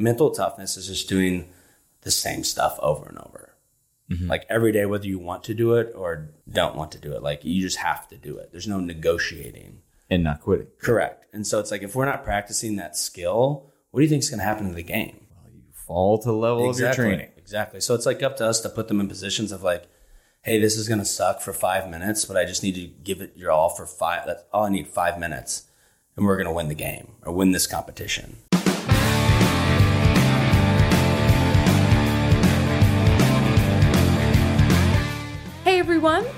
mental toughness is just doing the same stuff over and over. Mm-hmm. Like every day, whether you want to do it or don't want to do it, like you just have to do it. There's no negotiating. And not quitting. Correct. And so it's like if we're not practicing that skill, what do you think is going to happen to the game? Well, you fall to the level of your training. Exactly. So it's like up to us to put them in positions of like, hey, this is going to suck for five minutes, but I just need to give it your all for five. That's all I need five minutes, and we're going to win the game or win this competition.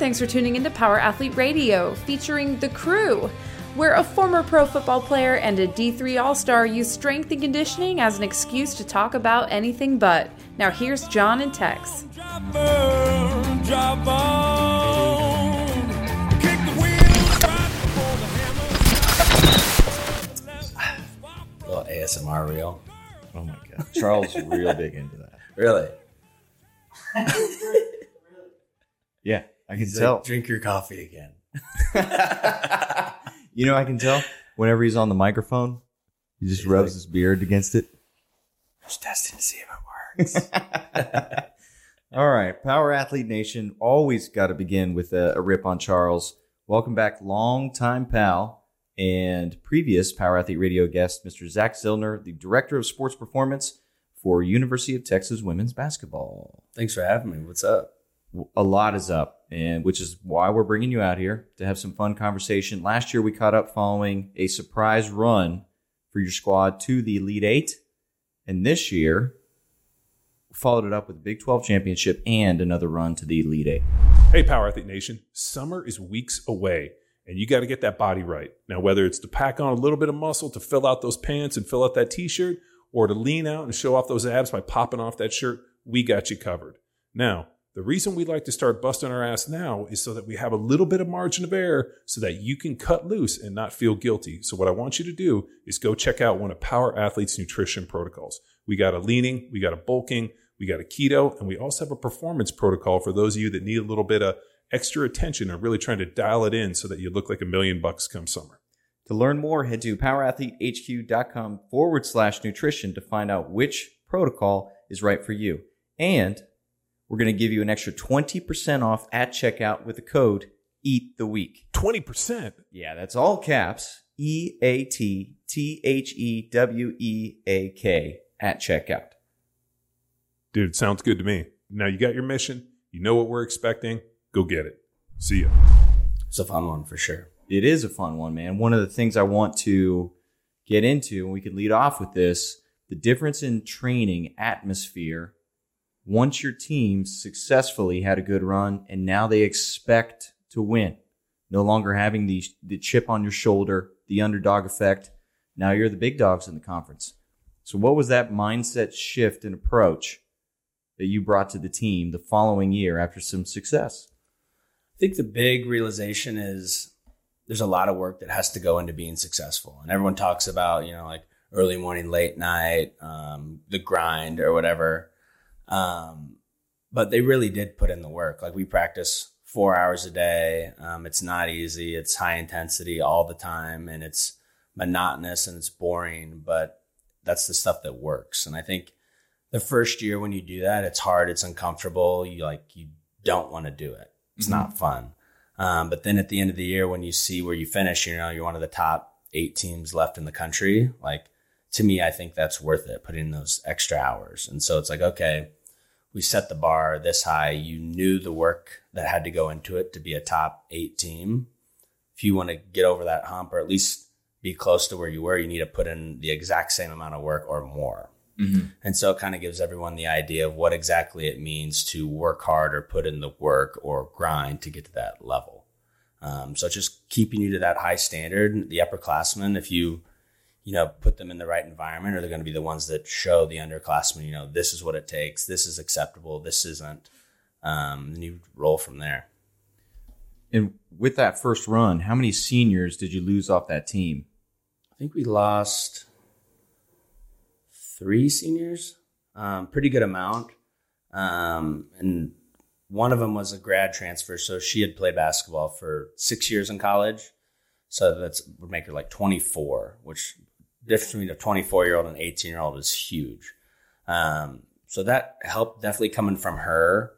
Thanks for tuning into Power Athlete Radio featuring The Crew, where a former pro football player and a D3 All Star use strength and conditioning as an excuse to talk about anything but. Now here's John and Tex. Driver, drive on. Kick the wheels right before the hammer. little ASMR reel. Oh my god. Charles real big into that. Really? I can He's tell. like, drink your coffee again. you know, I can tell whenever he's on the microphone, he just rubs his beard against it. Just testing to see if it works. All right, Power Athlete Nation, always got to begin with a, a rip on Charles. Welcome back, longtime pal and previous Power Athlete Radio guest, Mr. Zach Zillner, the Director of Sports Performance for University of Texas Women's Basketball. Thanks for having me. What's up? a lot is up, and which is why we're bringing you out here to have some fun conversation. Last year, we caught up following a surprise run for your squad to the Elite Eight, and this year followed it up with a Big 12 championship and another run to the Elite Eight. Hey, Power Athlete Nation. Summer is weeks away, and you got to get that body right. Now, whether it's to pack on a little bit of muscle to fill out those pants and fill out that t shirt, or to lean out and show off those abs by popping off that shirt, we got you covered. Now, the reason we'd like to start busting our ass now is so that we have a little bit of margin of error so that you can cut loose and not feel guilty. So, what I want you to do is go check out one of Power Athlete's nutrition protocols. We got a leaning, we got a bulking, we got a keto, and we also have a performance protocol for those of you that need a little bit of extra attention and really trying to dial it in so that you look like a million bucks come summer. To learn more, head to powerathletehq.com forward slash nutrition to find out which protocol is right for you. And we're going to give you an extra 20% off at checkout with the code EAT the weak. 20%. Yeah, that's all caps. E A T T H E W E A K at checkout. Dude, sounds good to me. Now you got your mission. You know what we're expecting. Go get it. See ya. It's a fun one for sure. It is a fun one, man. One of the things I want to get into, and we can lead off with this the difference in training atmosphere once your team successfully had a good run and now they expect to win. No longer having the, the chip on your shoulder, the underdog effect. Now you're the big dogs in the conference. So, what was that mindset shift and approach that you brought to the team the following year after some success? I think the big realization is there's a lot of work that has to go into being successful. And everyone talks about, you know, like early morning, late night, um, the grind or whatever. Um, but they really did put in the work. Like we practice four hours a day. Um, it's not easy. It's high intensity all the time and it's monotonous and it's boring, but that's the stuff that works. And I think the first year when you do that, it's hard. It's uncomfortable. You like, you don't want to do it. It's not fun. Um, but then at the end of the year, when you see where you finish, you know, you're one of the top eight teams left in the country. Like to me, I think that's worth it, putting in those extra hours. And so it's like, okay, we set the bar this high. You knew the work that had to go into it to be a top eight team. If you want to get over that hump or at least be close to where you were, you need to put in the exact same amount of work or more. And so it kind of gives everyone the idea of what exactly it means to work hard or put in the work or grind to get to that level. Um, so it's just keeping you to that high standard. The upperclassmen, if you, you know, put them in the right environment, or they're going to be the ones that show the underclassmen, you know, this is what it takes, this is acceptable, this isn't. Um, and you roll from there. And with that first run, how many seniors did you lose off that team? I think we lost three seniors, um, pretty good amount. Um, and one of them was a grad transfer, so she had played basketball for six years in college. So that's would make her like 24, which difference between a 24 year old and 18 year old is huge. Um, so that helped definitely coming from her.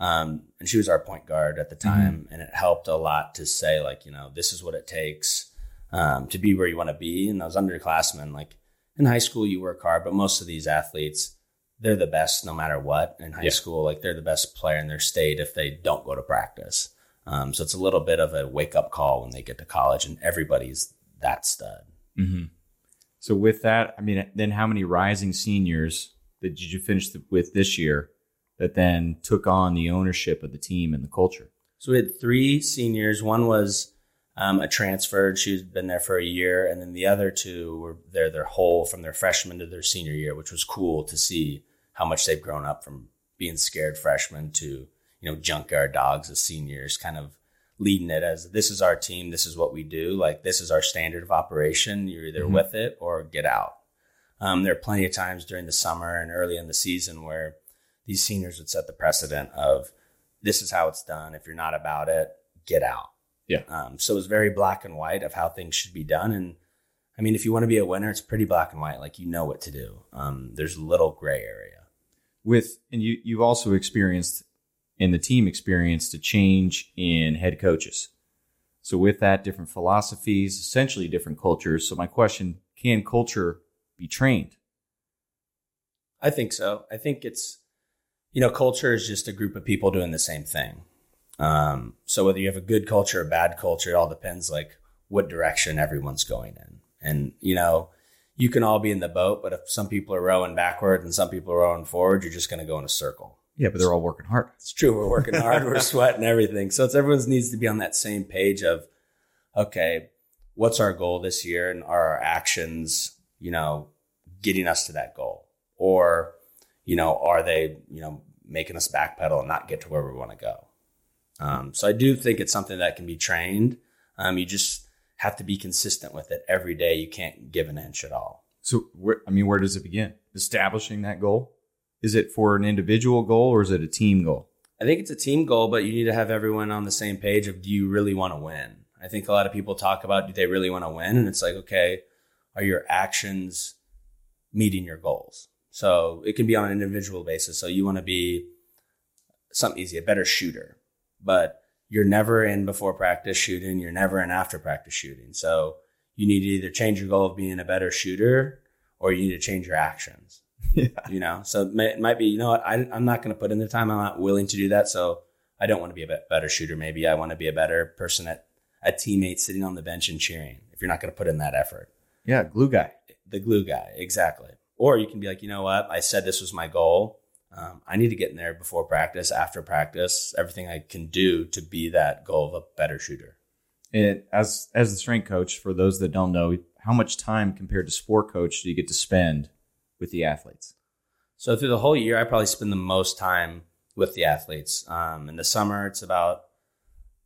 Um, and she was our point guard at the time, and it helped a lot to say like, you know, this is what it takes um, to be where you want to be. And those underclassmen, like in high school, you work hard, but most of these athletes, they're the best no matter what. In high Yeah. school, like they're the best player in their state if they don't go to practice. Um, so it's a little bit of a wake up call when they get to college, and everybody's that stud. Mm-hmm. So with that, I mean, then how many rising seniors that did you finish th- with this year that then took on the ownership of the team and the culture? So we had three seniors. One was um, a transfer. She's been there for a year, and then the other two were there their whole from their freshman to their senior year, which was cool to see how much they've grown up from being scared freshmen to you know junkyard dogs as seniors, kind of leading it as this is our team, this is what we do, like this is our standard of operation. You're either Mhm. with it or get out. Um, there are plenty of times during the summer and early in the season where these seniors would set the precedent of this is how it's done. If you're not about it, get out. Yeah. Um, so it was very black and white of how things should be done. And I mean, if you want to be a winner, it's pretty black and white. Like you know what to do. Um, there's little gray area. With and you you've also experienced and the team experienced a change in head coaches. So with that, different philosophies, essentially different cultures. So my question: Can culture be trained? I think so. I think it's, you know, culture is just a group of people doing the same thing. Um, so whether you have a good culture or a bad culture, it all depends like what direction everyone's going in. And, you know, you can all be in the boat, but if some people are rowing backward and some people are rowing forward, you're just going to go in a circle. Yeah, but they're all working hard. It's true. We're working hard. we're sweating everything. So it's everyone's needs to be on that same page of, okay, what's our goal this year, and are our actions, you know, getting us to that goal, or, you know, are they, you know, making us backpedal and not get to where we want to go? Um, so I do think it's something that can be trained. Um, you just have to be consistent with it every day. You can't give an inch at all. So, where, I mean, where does it begin? Establishing that goal? Is it for an individual goal or is it a team goal? I think it's a team goal, but you need to have everyone on the same page of do you really want to win? I think a lot of people talk about do they really want to win? And it's like, okay, are your actions meeting your goals? So it can be on an individual basis. So you want to be something easy, a better shooter, but you're never in before practice shooting. You're never in after practice shooting. So you need to either change your goal of being a better shooter or you need to change your actions Yeah. you know so it, may, it might be you know what I, i'm not going to put in the time i'm not willing to do that so i don't want to be a better shooter maybe i want to be a better person at a teammate sitting on the bench and cheering if you're not going to put in that effort Yeah, glue guy. the glue guy exactly or you can be like you know what i said this was my goal um, i need to get in there before practice after practice everything i can do to be that goal of a better shooter And as as the strength coach, for those that don't know, how much time compared to sport coach do you get to spend with the athletes? So through the whole year, I probably spend the most time with the athletes. Um, in the summer, it's about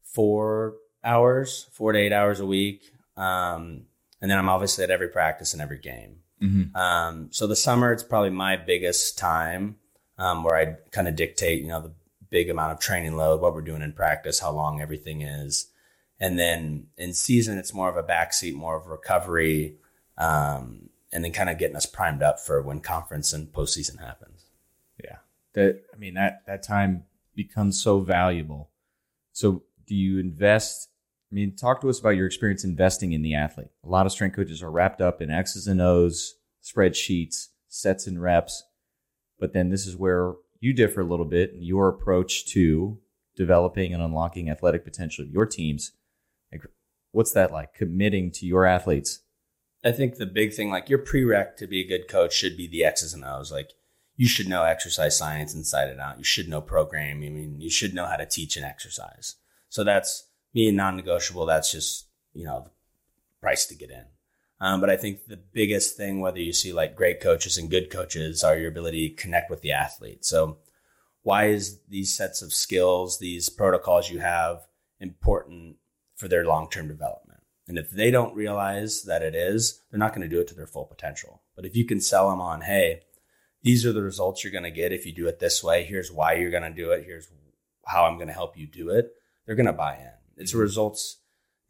four hours, four to eight hours a week, um, and then I'm obviously at every practice and every game. Mm-hmm. Um, so the summer, it's probably my biggest time um, where I kind of dictate, you know, the big amount of training load, what we're doing in practice, how long everything is, and then in season, it's more of a backseat, more of recovery, um, and then kind of getting us primed up for when conference and postseason happens. Yeah. That I mean that that time becomes so valuable. So do you invest I mean talk to us about your experience investing in the athlete. A lot of strength coaches are wrapped up in X's and O's, spreadsheets, sets and reps. But then this is where you differ a little bit in your approach to developing and unlocking athletic potential of your teams. Like, what's that like? Committing to your athletes. I think the big thing, like your prereq to be a good coach, should be the X's and O's. Like you should know exercise science inside and out. You should know programming. I mean, you should know how to teach an exercise. So that's being non-negotiable. That's just you know price to get in. Um, but I think the biggest thing, whether you see like great coaches and good coaches, are your ability to connect with the athlete. So why is these sets of skills, these protocols you have important for their long-term development? And if they don't realize that it is, they're not going to do it to their full potential. But if you can sell them on, hey, these are the results you're going to get if you do it this way. Here's why you're going to do it. Here's how I'm going to help you do it. They're going to buy in. It's a results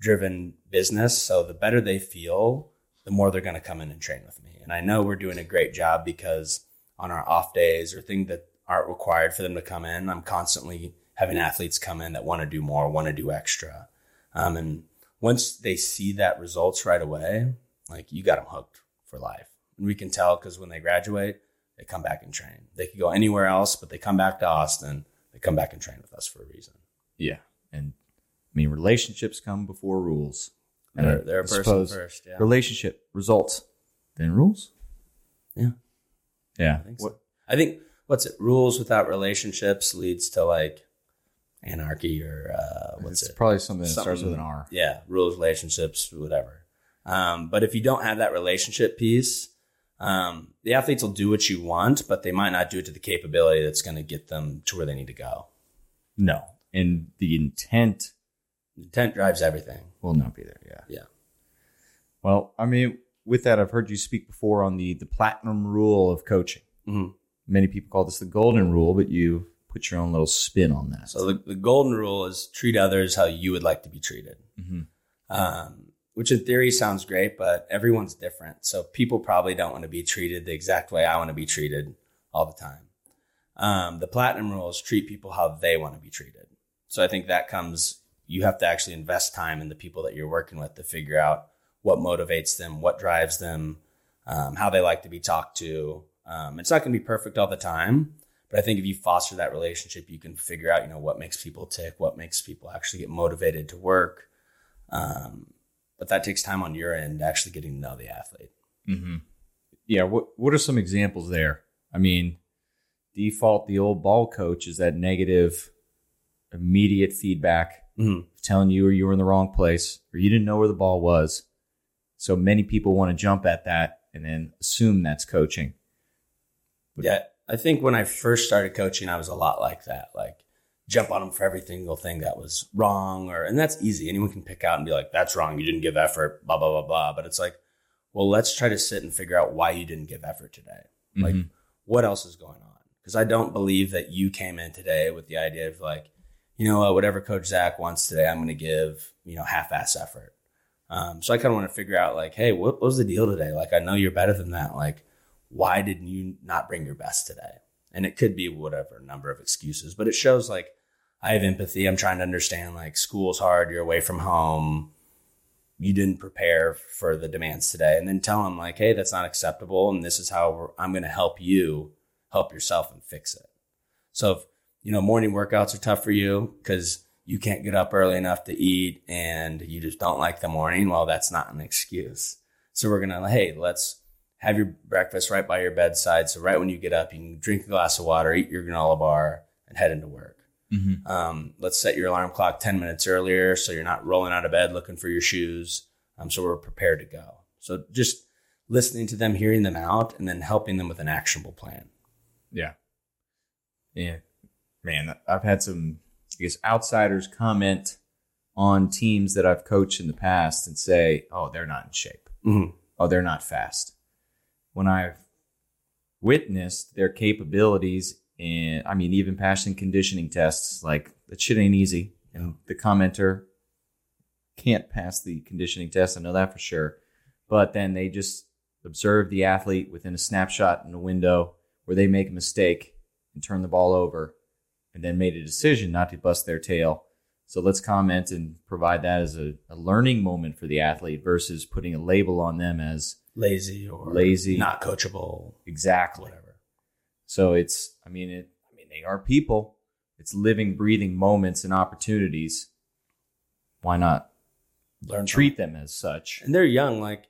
driven business. So the better they feel the more they're going to come in and train with me. And I know we're doing a great job because on our off days or things that aren't required for them to come in, I'm constantly having athletes come in that want to do more, want to do extra. Um, and once they see that results right away, like you got them hooked for life. And we can tell because when they graduate, they come back and train. They could go anywhere else, but they come back to Austin. They come back and train with us for a reason. Yeah. And I mean, relationships come before rules. And They're, they're a person first. Yeah. Relationship, results, then rules. Yeah. Yeah. I think, so. I think what's it? Rules without relationships leads to like anarchy or uh, what's it's it? probably something that starts with an R. Yeah, rules, relationships, whatever. Um, but if you don't have that relationship piece, um, the athletes will do what you want, but they might not do it to the capability that's going to get them to where they need to go. No. And the intent Intent drives everything. will not be there. Yeah. Yeah. Well, I mean, with that, I've heard you speak before on the the platinum rule of coaching. Mhm. Many people call this the golden rule, but you put your own little spin on that. So the, the golden rule is treat others how you would like to be treated. Mhm. Um, which in theory sounds great, but everyone's different. So people probably don't want to be treated the exact way I want to be treated all the time. Um, the platinum rule is treat people how they want to be treated. So I think that comes, you have to actually invest time in the people that you're working with to figure out what motivates them, what drives them, um, how they like to be talked to. Um, it's not going to be perfect all the time, but I think if you foster that relationship, you can figure out, you know, what makes people tick, what makes people actually get motivated to work. Um, but that takes time on your end, actually getting to know the athlete. Mm-hmm. Yeah. What What are some examples there? I mean, default the old ball coach is that negative, immediate feedback Mhm. telling you or you were in the wrong place or you didn't know where the ball was. So many people want to jump at that and then assume that's coaching. Yeah, I think when I first started coaching, I was a lot like that. Like jump on them for every single thing that was wrong, or and that's easy. Anyone can pick out and be like, "That's wrong. You didn't give effort." Blah blah blah blah. But it's like, well, let's try to sit and figure out why you didn't give effort today. Like, Mhm. what else is going on? Because I don't believe that you came in today with the idea of like, you know what, whatever Coach Zach wants today, I'm going to give you know half-ass effort. Um, so I kind of want to figure out like, hey, what was the deal today? Like, I know you're better than that. Like, why didn't you not bring your best today? And it could be whatever number of excuses, but it shows like I have empathy. I'm trying to understand like school's hard. You're away from home. You didn't prepare for the demands today, and then tell them like, hey, that's not acceptable, and this is how I'm going to help you help yourself and fix it. So if you know morning workouts are tough for you because you can't get up early enough to eat and you just don't like the morning, well, that's not an excuse. So we're gonna hey, let's have your breakfast right by your bedside. So right when you get up, you can drink a glass of water, eat your granola bar, and head into work. Mhm. Um, let's set your alarm clock 10 minutes earlier so you're not rolling out of bed looking for your shoes. Um, so we're prepared to go. So just listening to them, hearing them out, and then helping them with an actionable plan. Yeah. Yeah. Man, I've had some, I guess, outsiders comment on teams that I've coached in the past and say, oh, they're not in shape. Mhm. Oh, they're not fast. When I've witnessed their capabilities in, I mean, even passing conditioning tests, like that shit ain't easy. And the commenter can't pass the conditioning test. I know that for sure. But then they just observe the athlete within a snapshot in a window where they make a mistake and turn the ball over and then made a decision not to bust their tail. So let's comment and provide that as a, a learning moment for the athlete versus putting a label on them as Lazy or Lazy. not coachable, exactly. whatever. So it's, I mean, it, I mean, they are people. It's living, breathing moments and opportunities. Why not Learn treat them as such? and they're young. Like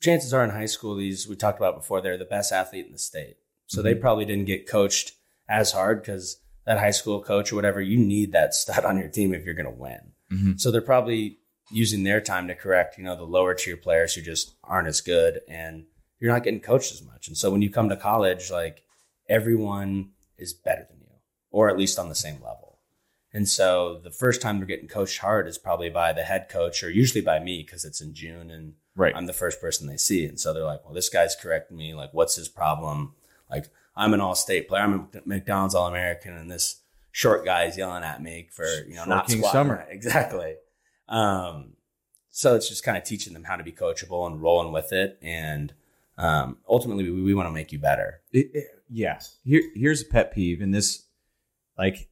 chances are in high school, these we talked about before, they're the best athlete in the state. So they Mhm. probably didn't get coached as hard because that high school coach or whatever, you need that stud on your team if you're going to win. Mhm. So they're probably using their time to correct, you know, the lower tier players who just aren't as good and you're not getting coached as much. And so when you come to college, like everyone is better than you or at least on the same level. And so the first time they're getting coached hard is probably by the head coach or usually by me because it's in June and Right. I'm the first person they see. And so they're like, well, this guy's correcting me. Like, what's his problem? Like, I'm an all state player. I'm a McDonald's All American. And this short guy is yelling at me for, you know, Short not King squatting Summer. Exactly. Um, so it's just kind of teaching them how to be coachable and rolling with it. And um, ultimately, we, we want to make you better. It, it- yeah. Here, here's a pet peeve, and this, like,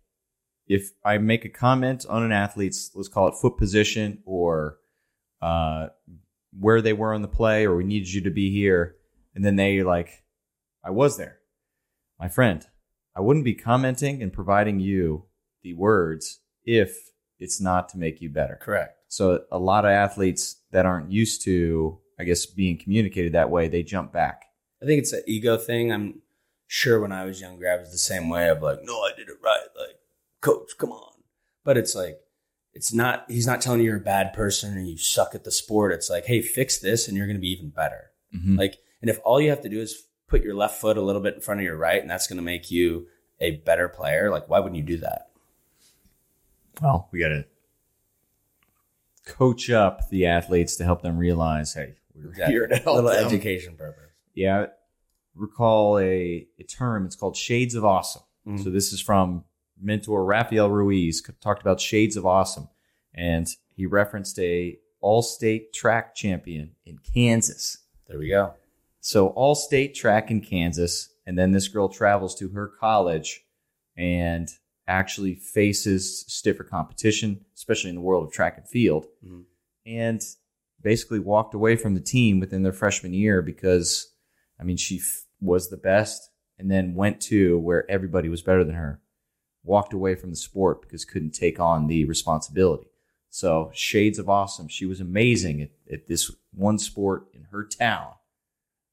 if I make a comment on an athlete's, let's call it foot position or uh, where they were on the play, or we needed you to be here, and then they like, I was there, my friend. I wouldn't be commenting and providing you the words if it's not to make you better. Correct. So a lot of athletes that aren't used to, I guess, being communicated that way, they jump back. I think it's an ego thing. I'm sure when I was younger, I was the same way of like, no, I did it right. Like, coach, come on. But it's like, it's not, he's not telling you you're a bad person or you suck at the sport. It's like, hey, fix this and you're going to be even better. Mhm. Like, and if all you have to do is put your left foot a little bit in front of your right and that's going to make you a better player, like, why wouldn't you do that? Well, we got to coach up the athletes to help them realize, hey, we're here to help Little them. education purpose. Yeah, recall a, a term. It's called shades of awesome. Mhm. So this is from mentor Rafael Ruiz. Talked about shades of awesome, and he referenced a all-state track champion in Kansas. There we go. So all state track in Kansas, and then this girl travels to her college and actually faces stiffer competition, especially in the world of track and field, Mhm. and basically walked away from the team within their freshman year because, I mean, she f- was the best, and then went to where everybody was better than her, walked away from the sport because couldn't take on the responsibility. So shades of awesome. She was amazing at, at this one sport in her town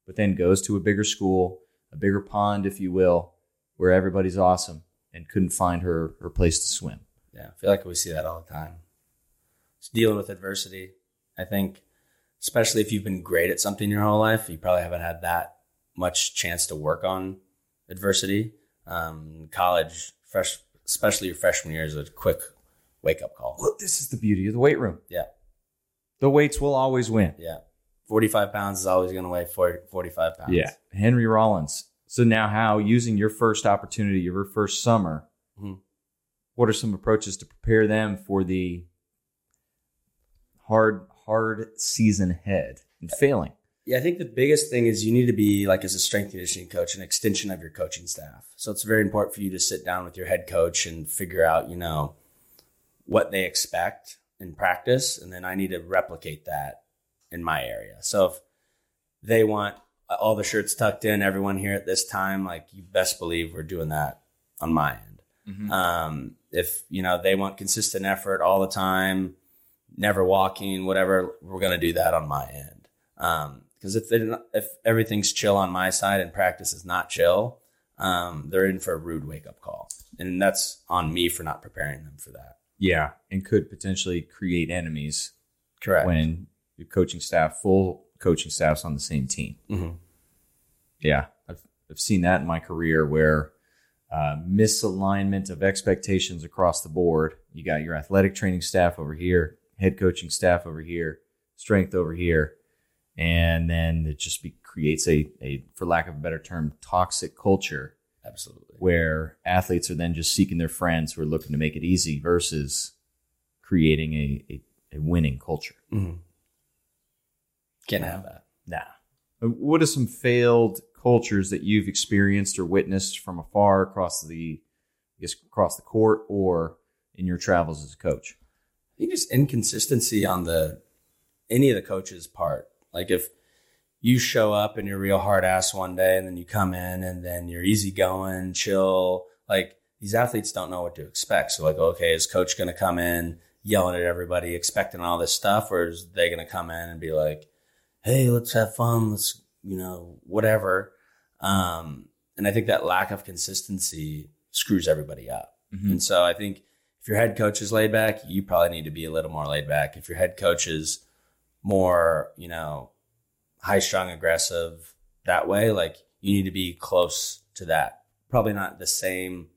but then goes to a bigger school, a bigger pond, if you will, where everybody's awesome and couldn't find her her place to swim. Yeah, I feel like we see that all the time. It's dealing with adversity. I think, especially if you've been great at something your whole life, you probably haven't had that much chance to work on adversity. Um, college, fresh, especially your freshman year, is a quick wake up call. Well, this is the beauty of the weight room. Yeah, The weights will always win. yeah. 45 pounds is always going to weigh 40, 45 pounds. Yeah. Henry Rollins. So now how using your first opportunity, your first summer, Mhm. what are some approaches to prepare them for the hard, hard season ahead and failing? Yeah, I think the biggest thing is you need to be like as a strength conditioning coach, an extension of your coaching staff. So it's very important for you to sit down with your head coach and figure out, you know, what they expect in practice, and then I need to replicate that in my area. So if they want all the shirts tucked in, everyone here at this time, like you best believe we're doing that on my end. Um, if you know they want consistent effort all the time, never walking, whatever, we're gonna do that on my end. Um, because if they if everything's chill on my side and practice is not chill, um, they're in for a rude wake up call, and that's on me for not preparing them for that. Yeah. And could potentially create enemies Correct. when your coaching staff, full coaching staff's on the same team. Mhm. Yeah, I've, I've seen that in my career where uh, misalignment of expectations across the board. You got your athletic training staff over here, head coaching staff over here, strength over here, and then it just be, creates a, a, for lack of a better term, toxic culture Absolutely. where athletes are then just seeking their friends who are looking to make it easy versus creating a, a, a winning culture. hmm Can't have that. Nah. Uh, What are some failed cultures that you've experienced or witnessed from afar across the, I guess, across the court or in your travels as a coach? I think just inconsistency on the any of the coaches' part. Like if you show up and you're real hard ass one day and then you come in and then you're easygoing, chill, like these athletes don't know what to expect. So like, okay, is coach gonna come in yelling at everybody, expecting all this stuff, or is they gonna come in and be like, Hey, let's have fun, let's you know, whatever. Um, and I think that lack of consistency screws everybody up. Mhm. And so I think if your head coach is laid back, you probably need to be a little more laid back. If your head coach is more, you know, high strung, aggressive that way, like you need to be close to that. Probably not the same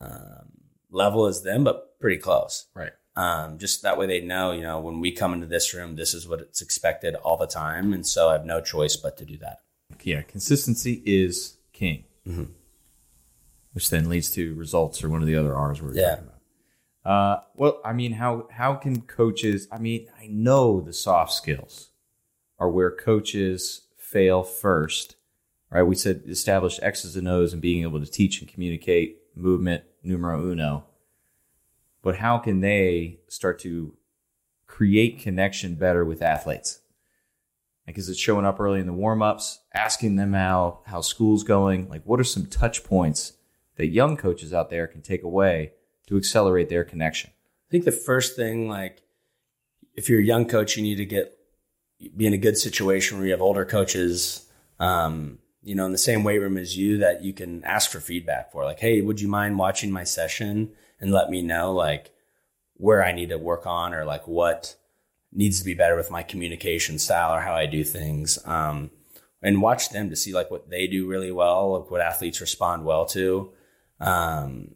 um, level as them, but pretty close. Right. Um, just that way they know, you know, when we come into this room, this is what it's expected all the time. And so I have no choice but to do that. Yeah, consistency is king, Mhm. which then leads to results or one of the other R's we are Yeah. talking about. Uh, well, I mean, how how can coaches? I mean, I know the soft skills are where coaches fail first, right? We said establish X's and O's and being able to teach and communicate movement numero uno. But how can they start to create connection better with athletes? Like, is it showing up early in the warm ups, asking them how how school's going? Like, what are some touch points that young coaches out there can take away to accelerate their connection? I think the first thing, like, if you're a young coach, you need to get be in a good situation where you have older coaches, um, you know, in the same weight room as you that you can ask for feedback for. Like, hey, would you mind watching my session and let me know like where I need to work on or like what needs to be better with my communication style or how I do things. Um, and watch them to see like what they do really well, like what athletes respond well to. Um,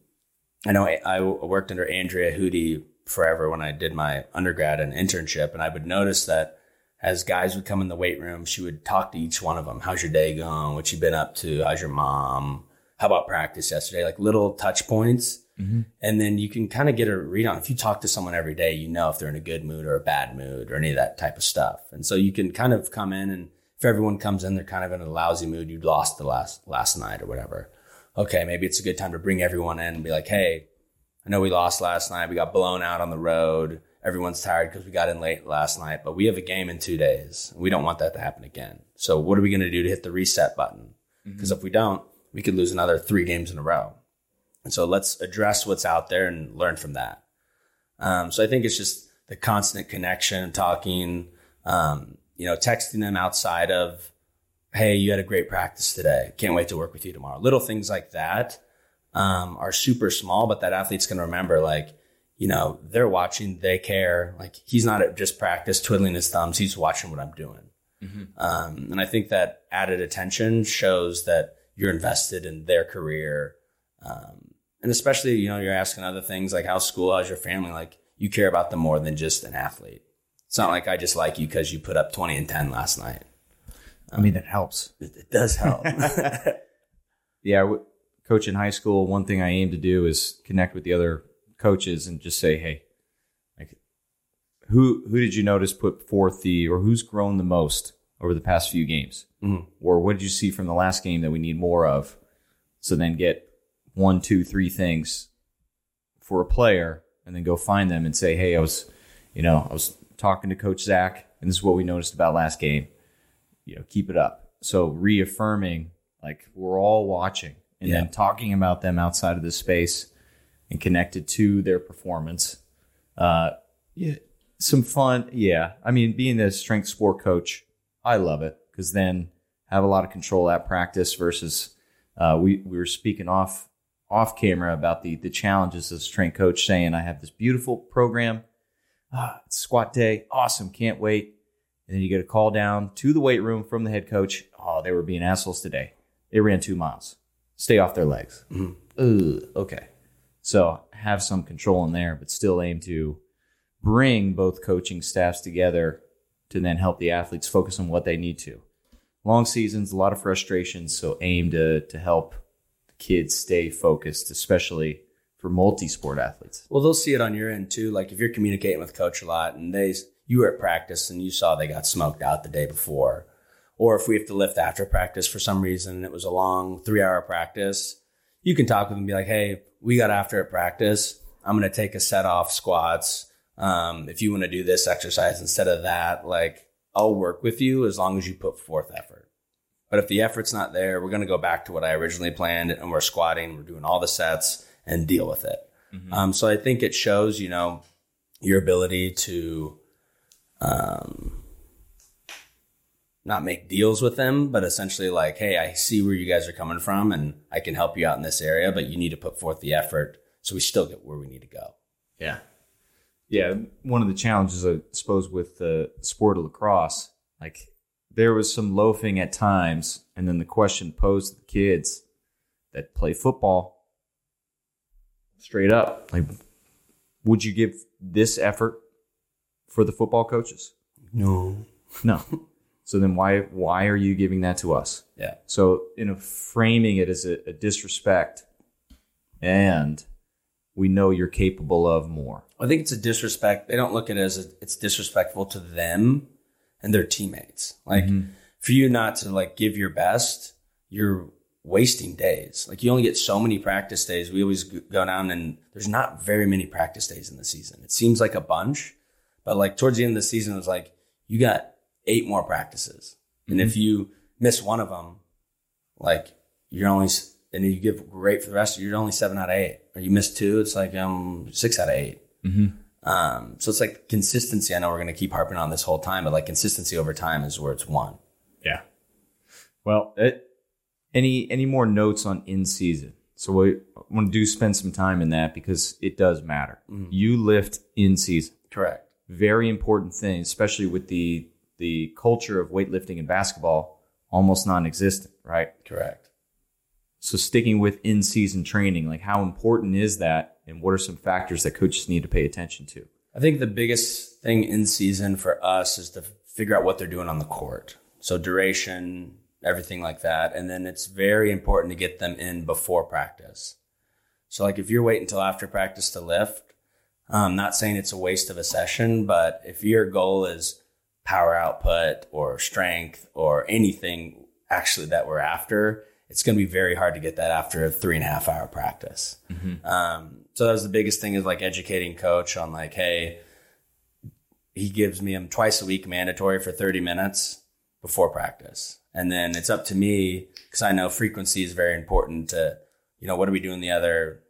I know I, I worked under Andrea Hudy forever when I did my undergrad and internship, and I would notice that as guys would come in the weight room, she would talk to each one of them. How's your day going? What you been up to? How's your mom? How about practice yesterday? Like little touch points. Mm-hmm. And then you can kind of get a read on if you talk to someone every day, you know if they're in a good mood or a bad mood or any of that type of stuff. And so you can kind of come in and if everyone comes in, they're kind of in a lousy mood, you lost the last last night or whatever. Okay, maybe it's a good time to bring everyone in and be like, hey, I know we lost last night. We got blown out on the road. Everyone's tired because we got in late last night, but we have a game in two days. We don't want that to happen again. So what are we going to do to hit the reset button? Mm-hmm. Because if we don't, we could lose another three games in a row. And so let's address what's out there and learn from that. Um, so I think it's just the constant connection, talking, um, you know, texting them outside of, hey, you had a great practice today. Can't wait to work with you tomorrow. Little things like that um, are super small, but that athlete's going to remember, like, you know, they're watching, they care. Like, he's not at just practice twiddling his thumbs, he's watching what I'm doing. Um, and I think that added attention shows that you're invested in their career. Um, and especially, you know, you're asking other things like how's school, how's your family? Like, you care about them more than just an athlete. It's not like I just like you because you put up 20 and 10 last night. I mean, it helps. It, it does help. yeah, w- coach in high school, one thing I aim to do is connect with the other coaches and just say, hey, like, who who did you notice put forth the or who's grown the most over the past few games, Mhm. or what did you see from the last game that we need more of? So then get one, two, three things for a player, and then go find them and say, hey, I was, you know, I was talking to Coach Zach, and this is what we noticed about last game. You know, keep it up. So reaffirming, like we're all watching, and Yeah. then talking about them outside of this space and connected to their performance. Uh, yeah, some fun. Yeah, I mean, being the strength sport coach, I love it because then have a lot of control at practice versus uh, we we were speaking off off camera about the the challenges as a strength coach saying I have this beautiful program, ah, it's squat day, awesome, can't wait, and then you get a call down to the weight room from the head coach. Oh, they were being assholes today. They ran two miles. Stay off their legs. Ugh, okay. So have some control in there, but still aim to bring both coaching staffs together to then help the athletes focus on what they need to. Long seasons, a lot of frustration, so aim to to help kids stay focused, especially for multi-sport athletes. Well, they'll see it on your end too. Like if you're communicating with coach a lot and they, you were at practice and you saw they got smoked out the day before, or if we have to lift after practice for some reason and it was a long three hour practice, you can talk with them and be like, Hey, we got after at practice. I'm going to take a set off squats. Um, if you want to do this exercise instead of that, like I'll work with you as long as you put forth effort. But if the effort's not there, we're going to go back to what I originally planned and we're squatting, we're doing all the sets and deal with it. Um, so I think it shows, you know, your ability to um, not make deals with them, but essentially like, hey, I see where you guys are coming from and I can help you out in this area, but you need to put forth the effort so we still get where we need to go. Yeah. Yeah. One of the challenges, I suppose, with the sport of lacrosse, like there was some loafing at times. And then the question posed to the kids that play football straight up, like, would you give this effort for the football coaches? No. No. so then why, why are you giving that to us? Yeah. So, you know, framing it as a, a disrespect and we know you're capable of more. I think it's a disrespect. They don't look at it as a, it's disrespectful to them and their teammates. Like mm-hmm. for you not to like give your best, you're wasting days. Like you only get so many practice days. We always go down and there's not very many practice days in the season. It seems like a bunch, but like towards the end of the season, it was like you got eight more practices, and if mm-hmm. you miss one of them, like you're only and you give great for the rest, you're only seven out of eight. Or you miss two, it's like um six out of 8 mm-hmm. Um, so it's like consistency. I know we're going to keep harping on this whole time, but like consistency over time is where it's won. Yeah. Well, it, any any more notes on in season? So we want to do spend some time in that because it does matter. You lift in season, Correct. very important thing, especially with the the culture of weightlifting and basketball almost non-existent, right? Correct. So sticking with in season training, like how important is that, and what are some factors that coaches need to pay attention to? I think the biggest thing in season for us is to figure out what they're doing on the court. So duration, everything like that. And then it's very important to get them in before practice. So like if you're waiting until after practice to lift, I'm not saying it's a waste of a session, but if your goal is power output or strength or anything actually that we're after, it's going to be very hard to get that after a three and a half hour practice. Um, so that was the biggest thing is like educating coach on like, hey, he gives me him twice a week mandatory for 30 minutes before practice. And then it's up to me because I know frequency is very important to, you know, what are we doing the other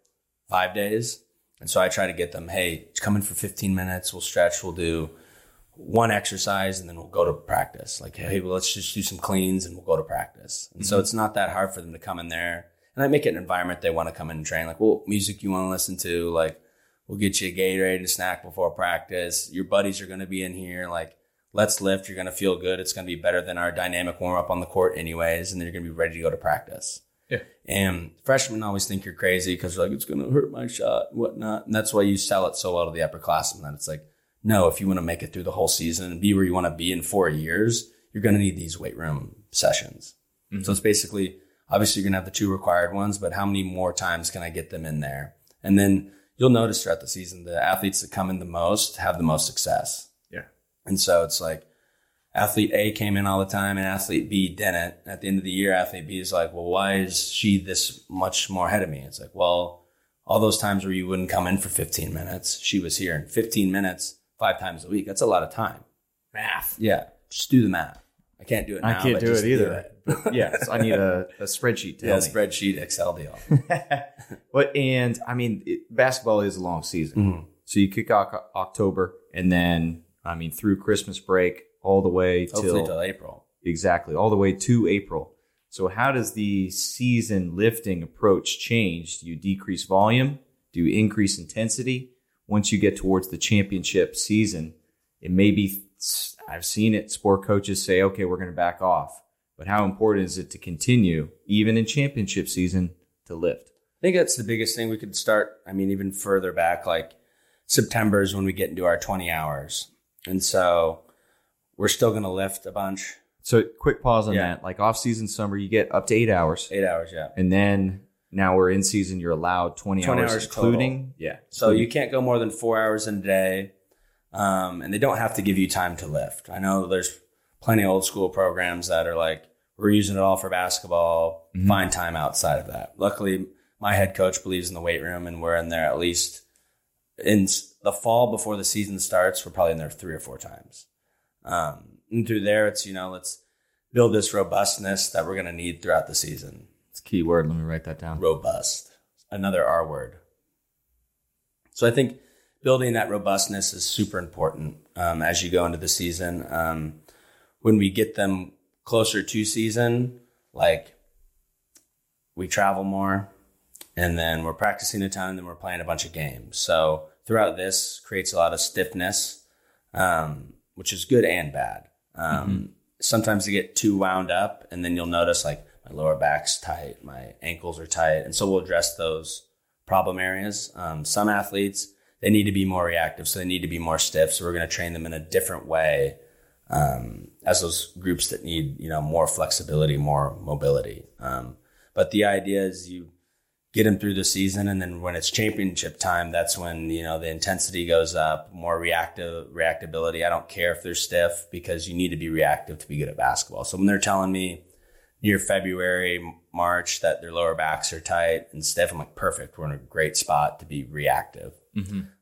five days? And so I try to get them, hey, come in for 15 minutes. We'll stretch. We'll do one exercise and then we'll go to practice. Like, hey, well, let's just do some cleans and we'll go to practice. And so mm-hmm. it's not that hard for them to come in there. And I make it an environment they want to come in and train. Like, well, music you want to listen to, like, we'll get you a Gatorade and a snack before practice. Your buddies are going to be in here. Like, let's lift. You're going to feel good. It's going to be better than our dynamic warm up on the court, anyways. And then you're going to be ready to go to practice. Yeah. And freshmen always think you're crazy because like it's going to hurt my shot, whatnot. And that's why you sell it so well to the upperclassmen that it's like, no, if you want to make it through the whole season and be where you want to be in four years, you're going to need these weight room sessions. Mm-hmm. So it's basically, obviously, you're going to have the two required ones, but how many more times can I get them in there? And then you'll notice throughout the season, the athletes that come in the most have the most success. Yeah. And so it's like athlete A came in all the time and athlete B didn't. At the end of the year, athlete B is like, well, why is she this much more ahead of me? It's like, well, all those times where you wouldn't come in for 15 minutes, she was here in 15 minutes, five times a week. That's a lot of time. Math. Yeah. Just do the math. I can't do it now. I can't but do just it either. it. Yes, I need a, a spreadsheet to Yeah, help me. spreadsheet, Excel deal. but and I mean, it, basketball is a long season, Mhm. so you kick off October, and then I mean through Christmas break all the way Hopefully till till April. exactly all the way to April. So how does the season lifting approach change? Do you decrease volume? Do you increase intensity? Once you get towards the championship season, it may be. I've seen it. Sport coaches say, "Okay, we're going to back off." But how important is it to continue, even in championship season, to lift? I think that's the biggest thing we could start. I mean, even further back, like September is when we get into our 20 hours. And so we're still going to lift a bunch. So quick pause on Yeah. that. Like off season summer, you get up to eight hours, Eight hours, yeah. and then now we're in season. You're allowed twenty, 20 hours, hours including yeah. So you can't go more than four hours in a day. Um, and they don't have to give you time to lift. I know there's plenty of old school programs that are like, we're using it all for basketball, find time outside of that. Luckily, my head coach believes in the weight room and we're in there at least in the fall before the season starts. We're probably in there three or four times. Um, and through there, it's, you know, let's build this robustness that we're going to need throughout the season it's a key word. Let me write that down. robust. Another R word. So I think building that robustness is super important um, as you go into the season. Um, when we get them closer to season, like we travel more, and then we're practicing a ton, and then we're playing a bunch of games. So throughout this creates a lot of stiffness, um, which is good and bad. Um, Sometimes they get too wound up, and then you'll notice like my lower back's tight, my ankles are tight, and so we'll address those problem areas. Um, some athletes they need to be more reactive, so they need to be more stiff. So we're going to train them in a different way um, as those groups that need you know more flexibility, more mobility. Um, but the idea is you get them through the season. And then when it's championship time, that's when, you know, the intensity goes up, more reactive reactability. I don't care if they're stiff because you need to be reactive to be good at basketball. So when they're telling me near February, March that their lower backs are tight and stiff, I'm like, perfect. We're in a great spot to be reactive.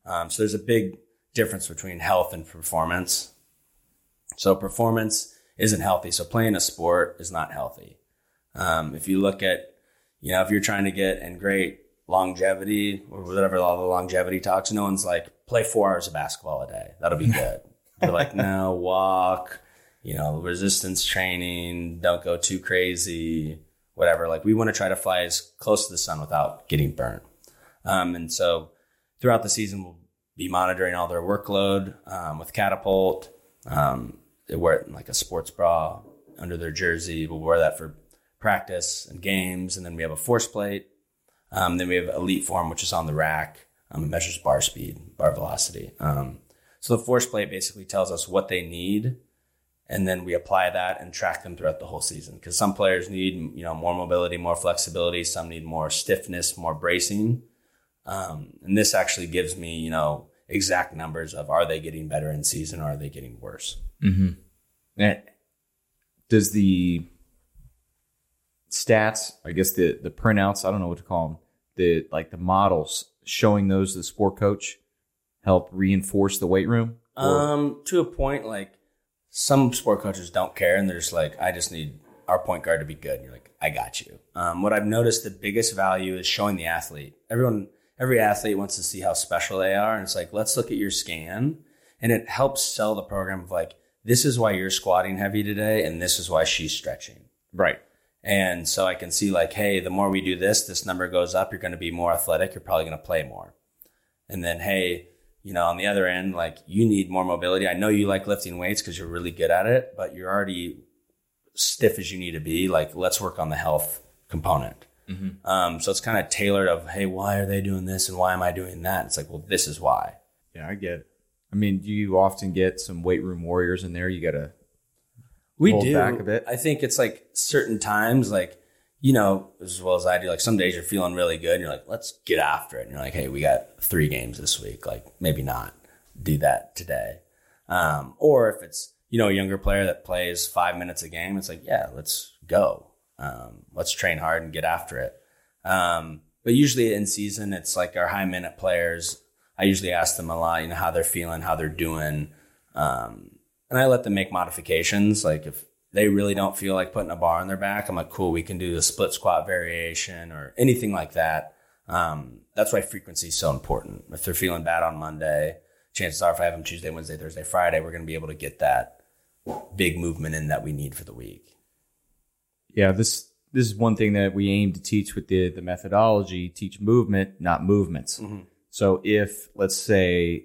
Um, so there's a big difference between health and performance. So performance isn't healthy. So playing a sport is not healthy. Um, if you look at, you know, if you're trying to get in great longevity or whatever all the longevity talks, no one's like play four hours of basketball a day. That'll be good. They're like, no, walk, you know, resistance training, don't go too crazy, whatever. Like we want to try to fly as close to the sun without getting burnt. Um, and so throughout the season, we'll be monitoring all their workload um, with Catapult. Um, they wear it in like a sports bra under their jersey. We'll wear that for practice and games. And then we have a force plate. Um, then we have Elite Form, which is on the rack. Um, it measures bar speed, bar velocity. Um, so the force plate basically tells us what they need, and then we apply that and track them throughout the whole season. Because some players need you know more mobility, more flexibility. Some need more stiffness, more bracing. Um, and this actually gives me you know exact numbers of are they getting better in season or are they getting worse. And does the stats, I guess the the printouts, I don't know what to call them, the like the models showing those to the sport coach help reinforce the weight room? Or- Um, to a point, like some sport coaches don't care, and they're just like, I just need our point guard to be good. And you're like, I got you. Um, what I've noticed the biggest value is showing the athlete. Everyone, every athlete wants to see how special they are, and it's like, let's look at your scan, and it helps sell the program of like, this is why you're squatting heavy today, and this is why she's stretching. right. And so I can see like, hey, the more we do this, this number goes up. You're going to be more athletic. You're probably going to play more. And then, hey, you know, on the other end, like you need more mobility. I know you like lifting weights because you're really good at it, but you're already stiff as you need to be. Like, let's work on the health component. Um, so it's kind of tailored of, hey, why are they doing this and why am I doing that? It's like, well, this is why. Yeah, I get it. I mean, do you often get some weight room warriors in there? You got to We Hold do. back a bit? I think it's like certain times, like, you know, as well as I do, like some days you're feeling really good and you're like, let's get after it. And you're like, hey, we got three games this week. Like, maybe not do that today. Um, or if it's, you know, a younger player that plays five minutes a game, it's like, yeah, let's go. Um, let's train hard and get after it. Um, but usually in season, it's like our high minute players. I usually ask them a lot, you know, how they're feeling, how they're doing. Um, and I let them make modifications. Like if they really don't feel like putting a bar on their back, I'm like, cool, we can do the split squat variation or anything like that. Um, that's why frequency is so important. If they're feeling bad on Monday, chances are if I have them Tuesday, Wednesday, Thursday, Friday, we're going to be able to get that big movement in that we need for the week. yeah this this is one thing that we aim to teach with the the methodology teach movement not movements so if let's say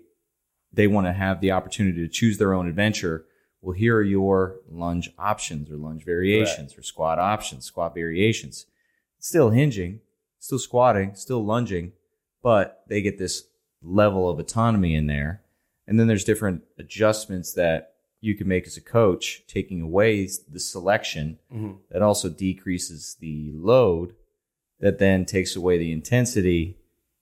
they want to have the opportunity to choose their own adventure well here are your lunge options or lunge variations or squat options squat variations still hinging still squatting still lunging but they get this level of autonomy in there and then there's different adjustments that you can make as a coach taking away the selection mm-hmm. that also decreases the load that then takes away the intensity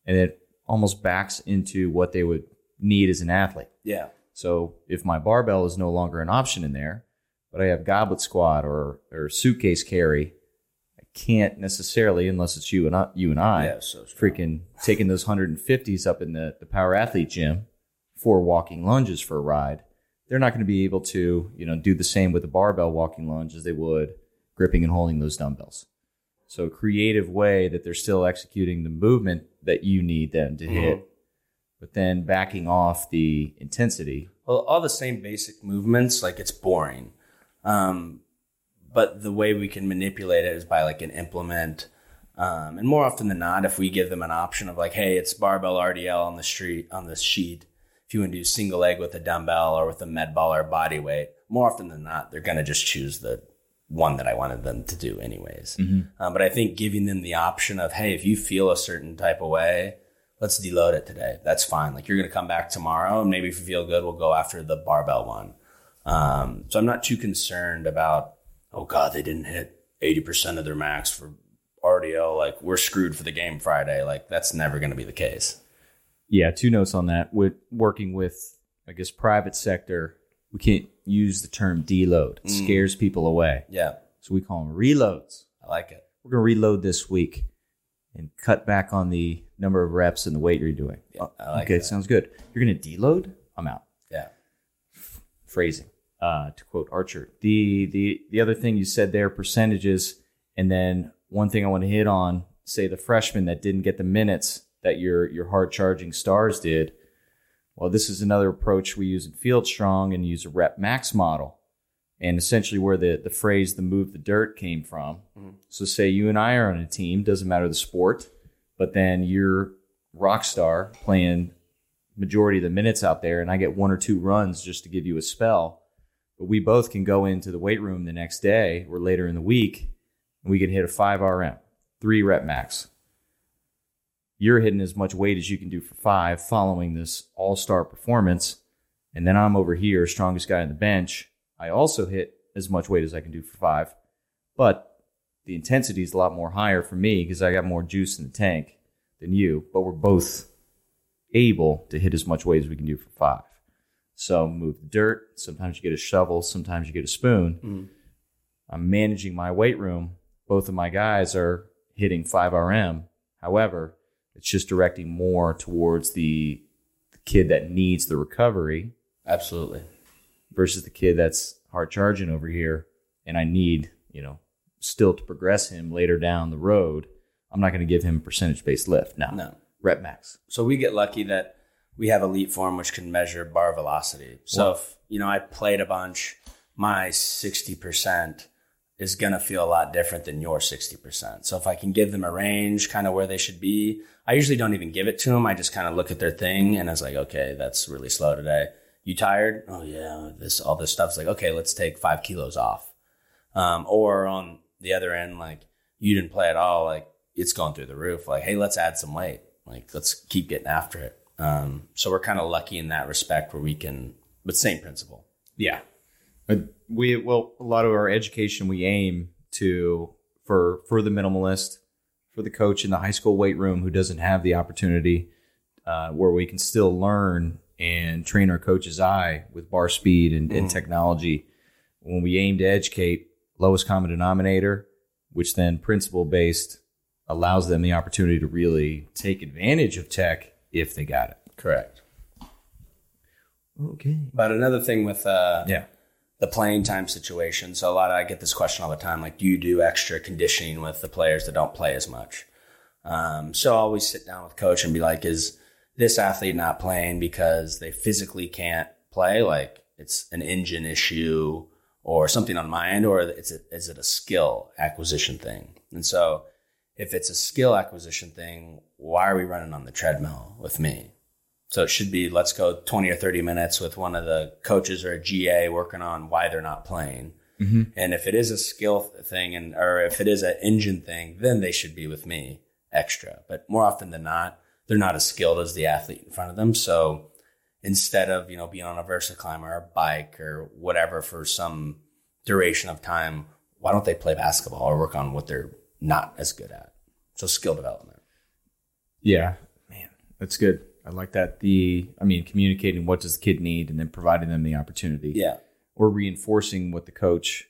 and it almost backs into what they would need as an athlete. Yeah. So if my barbell is no longer an option in there, but I have goblet squat or or suitcase carry, I can't necessarily unless it's you and I, you and I Yeah, so freaking taking those 150s up in the, the power athlete gym for walking lunges for a ride. They're not going to be able to, you know, do the same with a barbell walking lunge as they would gripping and holding those dumbbells. So a creative way that they're still executing the movement that you need them to mm-hmm. hit, but then backing off the intensity. Well, all the same basic movements, like it's boring. Um, but the way we can manipulate it is by like an implement. Um, and more often than not, if we give them an option of like, hey, it's barbell RDL on the street on the sheet. If you want to do single leg with a dumbbell or with a med ball or body weight, more often than not, they're going to just choose the one that I wanted them to do anyways. Um, but I think giving them the option of, hey, if you feel a certain type of way, let's deload it today. That's fine. Like you're going to come back tomorrow, and maybe if you feel good, we'll go after the barbell one. Um, so I'm not too concerned about, oh God, they didn't hit 80% of their max for RDL. like we're screwed for the game Friday. Like that's never going to be the case. Yeah, two notes on that. With working with, I guess, private sector, we can't use the term deload. It Mm. scares people away. Yeah, So we call them reloads. I like it. We're going to reload this week and cut back on the number of reps and the weight you're doing. Yeah, like okay, that. sounds good. You're going to deload? I'm out. Yeah. Phrasing, uh, to quote Archer. The, the, the other thing you said there, percentages. And then one thing I want to hit on, say the freshman that didn't get the minutes that your, your hard charging stars did. Well, this is another approach we use in Field Strong and use a rep max model. And essentially where the, the phrase the move the dirt came from. Mm-hmm. So say you and I are on a team, doesn't matter the sport, but then you're rock star playing majority of the minutes out there and I get one or two runs just to give you a spell. But we both can go into the weight room the next day or later in the week and we can hit a 5 RM, 3 rep max. You're hitting as much weight as you can do for 5 following this all-star performance and then I'm over here strongest guy on the bench. I also hit as much weight as I can do for 5. But the intensity is a lot more higher for me because I got more juice in the tank than you, but we're both able to hit as much weight as we can do for five. So move the dirt. Sometimes you get a shovel. Sometimes you get a spoon. Mm-hmm. I'm managing my weight room. Both of my guys are hitting 5 RM. However, it's just directing more towards the, the kid that needs the recovery Absolutely. Versus the kid that's hard charging over here and I need, you know, still to progress him later down the road. I'm not going to give him a percentage based lift. No. No. Rep max. So we get lucky that we have Elite Form, which can measure bar velocity. So if you know I played a bunch, my sixty percent is gonna feel a lot different than your sixty percent. So if I can give them a range, kind of where they should be, I usually don't even give it to them. I just kind of look at their thing and I was like, okay, that's really slow today. You tired? Oh yeah, this all this stuff's like okay, let's take five kilos off. Um, or on the other end, like you didn't play at all, like it's going through the roof. Like, hey, let's add some weight. Like, let's keep getting after it. Um, so we're kind of lucky in that respect where we can, but same principle. Yeah. We well, a lot of our education we aim to for for the minimalist, for the coach in the high school weight room who doesn't have the opportunity, uh, where we can still learn and train our coach's eye with bar speed and, and technology. When we aim to educate lowest common denominator, which then principle based allows them the opportunity to really take advantage of tech if they got it. Correct. Okay. But another thing with uh, Yeah. the playing time situation. So a lot of, I get this question all the time, like, do you do extra conditioning with the players that don't play as much? Um, so I always sit down with coach and be like, is this athlete not playing because they physically can't play? Like it's an engine issue or something on my end, or it's a, is it a skill acquisition thing? And so if it's a skill acquisition thing, why are we running on the treadmill with me? So it should be let's go 20 or 30 minutes with one of the coaches or a GA working on why they're not playing. Mm-hmm. And if it is a skill thing and or if it is an engine thing, then they should be with me extra. But more often than not, they're not as skilled as the athlete in front of them. So instead of, you know, being on a Versa climb or a bike or whatever for some duration of time, why don't they play basketball or work on what they're not as good at? So skill development. Yeah, man, that's good. I like that. The, I mean, communicating what does the kid need, and then providing them the opportunity, Yeah. or reinforcing what the coach,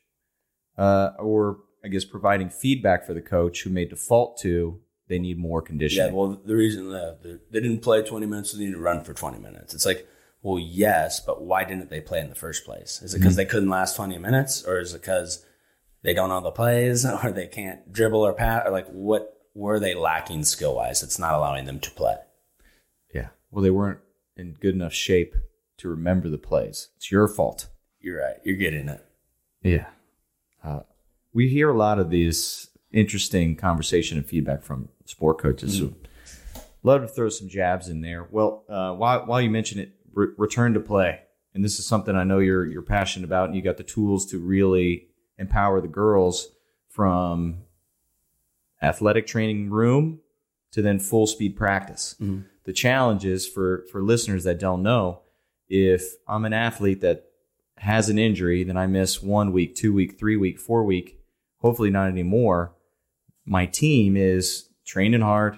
uh, or I guess providing feedback for the coach who may default to they need more conditioning. Yeah, well, the reason that they didn't play 20 minutes, so they need to run for 20 minutes. It's like, well, yes, but why didn't they play in the first place? Is it because they couldn't last 20 minutes, or is it because they don't know the plays, or they can't dribble or pass, or like what were they lacking skill wise? It's not allowing them to play. yeah. Well, they weren't in good enough shape to remember the plays. It's your fault. You're right. You're getting it. Yeah. Uh, we hear a lot of these interesting conversation and feedback from sport coaches. So love to throw some jabs in there. Well, uh, while, while you mention it, re- return to play. And this is something I know you're, you're passionate about and you got the tools to really empower the girls from athletic training room to then full speed practice. The challenge is for, for listeners that don't know, if I'm an athlete that has an injury, then I miss one week, two week, three week, four week, hopefully not anymore. My team is training hard,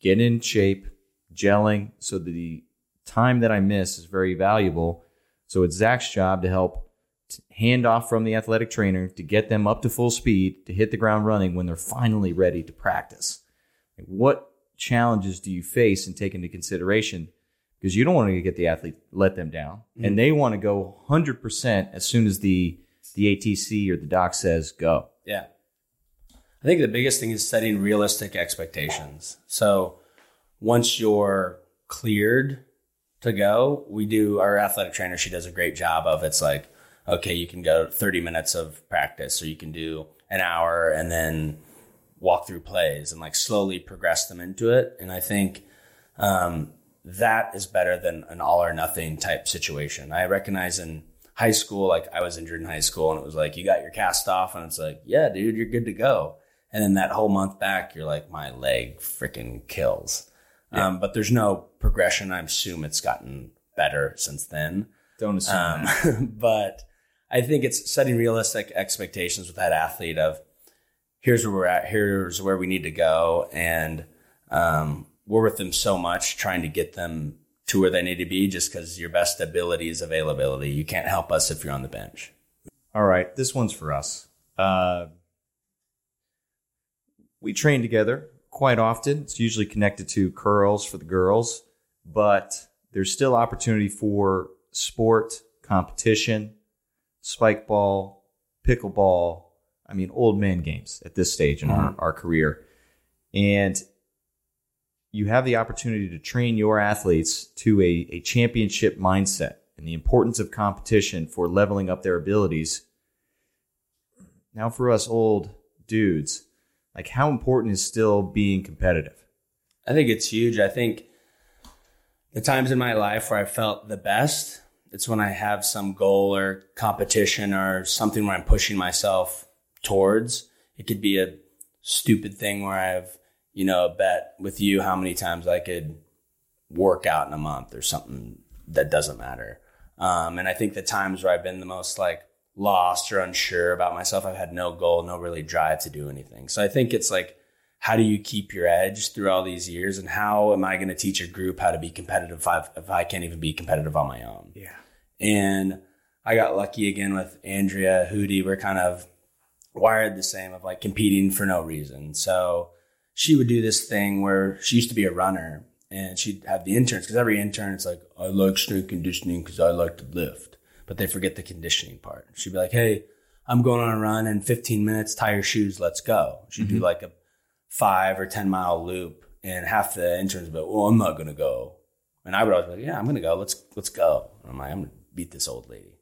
getting in shape, gelling, so the time that I miss is very valuable. So it's Zach's job to help t- hand off from the athletic trainer to get them up to full speed to hit the ground running when they're finally ready to practice. What challenges do you face and take into consideration? Because you don't want to get the athlete let them down, and mm-hmm. they want to go 100% as soon as the the ATC or the doc says go. Yeah. I think the biggest thing is setting realistic expectations. So once you're cleared to go, we do our athletic trainer, she does a great job of it's like, okay, you can go 30 minutes of practice or you can do an hour and then walk through plays and like slowly progress them into it. And I think um, that is better than an all or nothing type situation. I recognize in high school, like I was injured in high school and it was like, you got your cast off and it's like, yeah, dude, you're good to go. And then that whole month back, you're like, my leg freaking kills. Um, but there's no progression. I assume it's gotten better since then. Don't assume. Um, but I think it's setting realistic expectations with that athlete of here's where we're at, here's where we need to go, and um, we're with them so much trying to get them to where they need to be. Just because your best ability is availability, you can't help us if you're on the bench. All right, this one's for us. Uh, we train together quite often. It's usually connected to curls for the girls, but there's still opportunity for sport, competition, spike ball, pickleball. I mean, old man games at this stage in our, mm-hmm. our career. And you have the opportunity to train your athletes to a, a championship mindset and the importance of competition for leveling up their abilities. Now, for us old dudes, like how important is still being competitive? I think it's huge. I think the times in my life where I felt the best, it's when I have some goal or competition or something where I'm pushing myself towards. It could be a stupid thing where I've, you know, a bet with you how many times I could work out in a month or something that doesn't matter. Um, and I think the times where I've been the most like lost or unsure about myself, I've had no goal, no really drive to do anything. So I think it's like, how do you keep your edge through all these years? And how am I going to teach a group how to be competitive if I, if I can't even be competitive on my own? Yeah. And I got lucky again with Andrea Hudy. We're kind of wired the same of like competing for no reason. So she would do this thing where she used to be a runner and she'd have the interns because every intern is like, I like strength conditioning because I like to lift, but they forget the conditioning part. She'd be like, Hey, I'm going on a run in 15 minutes, tie your shoes, let's go. She'd do like a five or 10 mile loop and half the interns would be like, well, I'm not going to go. And I would always be like, yeah, I'm going to go. Let's, let's go. And I'm like, I'm going to beat this old lady.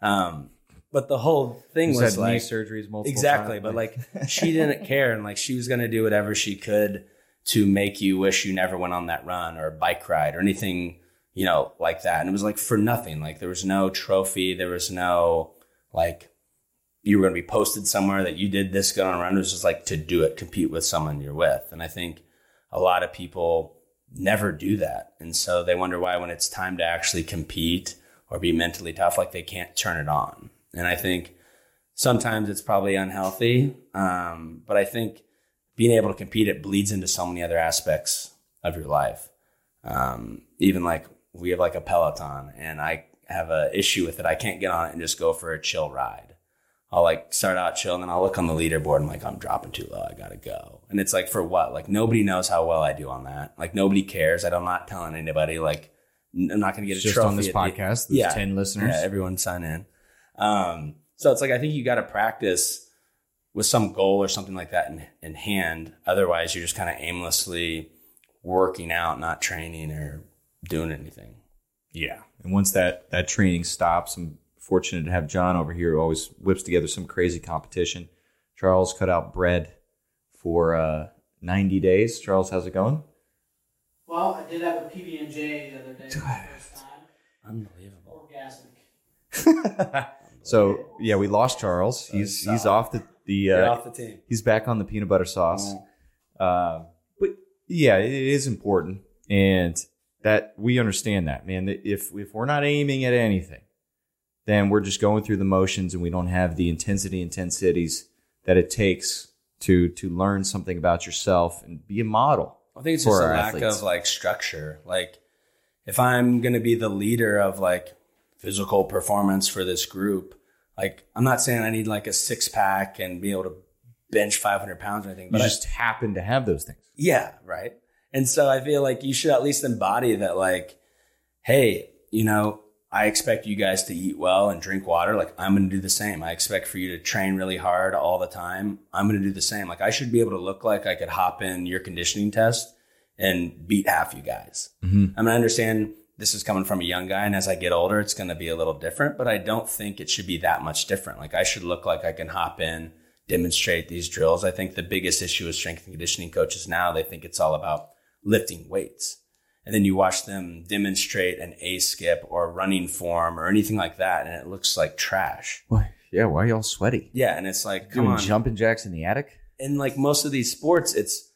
Um, but the whole thing was like, knee surgeries multiple exactly times. but like she didn't care and like she was going to do whatever she could to make you wish you never went on that run or a bike ride or anything you know like that. And it was like for nothing. Like there was no trophy. There was no like you were going to be posted somewhere that you did this good on a run. It was just like to do it compete with someone you're with. And i think a lot of people never do that. And so they wonder why when it's time to actually compete or be mentally tough like they can't turn it on. And i think sometimes it's probably unhealthy. Um, but I think being able to compete, it bleeds into so many other aspects of your life. Um, even like we have like a Peloton and I have a issue with it. I can't get on it and just go for a chill ride. I'll like start out chill and then I'll look on the leaderboard and like, I'm dropping too low. I gotta go. And it's like, for what? Like nobody knows how well I do on that. Like nobody cares. I'm not telling anybody like, I'm not going to get a just trophy on this at the- podcast, there's 10 listeners. yeah, everyone sign in. Um, so it's like I think you got to practice with some goal or something like that in, in hand. Otherwise, you're just kind of aimlessly working out, not training or doing anything. Yeah. And once that that training stops, I'm fortunate to have John over here who always whips together some crazy competition. Charles cut out bread for uh, 90 days. Charles, how's it going? Well, I did have a PB and J the other day for the first time. Unbelievable. Orgasmic. So yeah, we lost Charles. He's he's off the the Get uh, off the team. he's back on the peanut butter sauce. Uh, but yeah, it is important, and that we understand that, man. That if if we're not aiming at anything, then we're just going through the motions, and we don't have the intensity intensities that it takes to to learn something about yourself and be a model. I think it's just a lack athletes. of like structure. Like if I'm going to be the leader of like physical performance for this group, like I'm not saying I need like a six pack and be able to bench 500 pounds or anything, You but I- just happen to have those things. yeah, right. And so I feel like you should at least embody that, like, hey, you know, I expect you guys to eat well and drink water. Like, I'm going to do the same. I expect for you to train really hard all the time. I'm going to do the same. Like, I should be able to look like I could hop in your conditioning test and beat half you guys. Mm-hmm. I mean, I understand this is coming from a young guy, and as I get older, it's going to be a little different, but I don't think it should be that much different. Like, I should look like I can hop in, demonstrate these drills. I think the biggest issue with strength and conditioning coaches now, they think it's all about lifting weights. And then you watch them demonstrate an A skip or running form or anything like that, and it looks like trash. Why? Yeah, why are y'all sweaty? Yeah, and it's like, come Doing on. jumping jacks in the attic? And like most of these sports, it's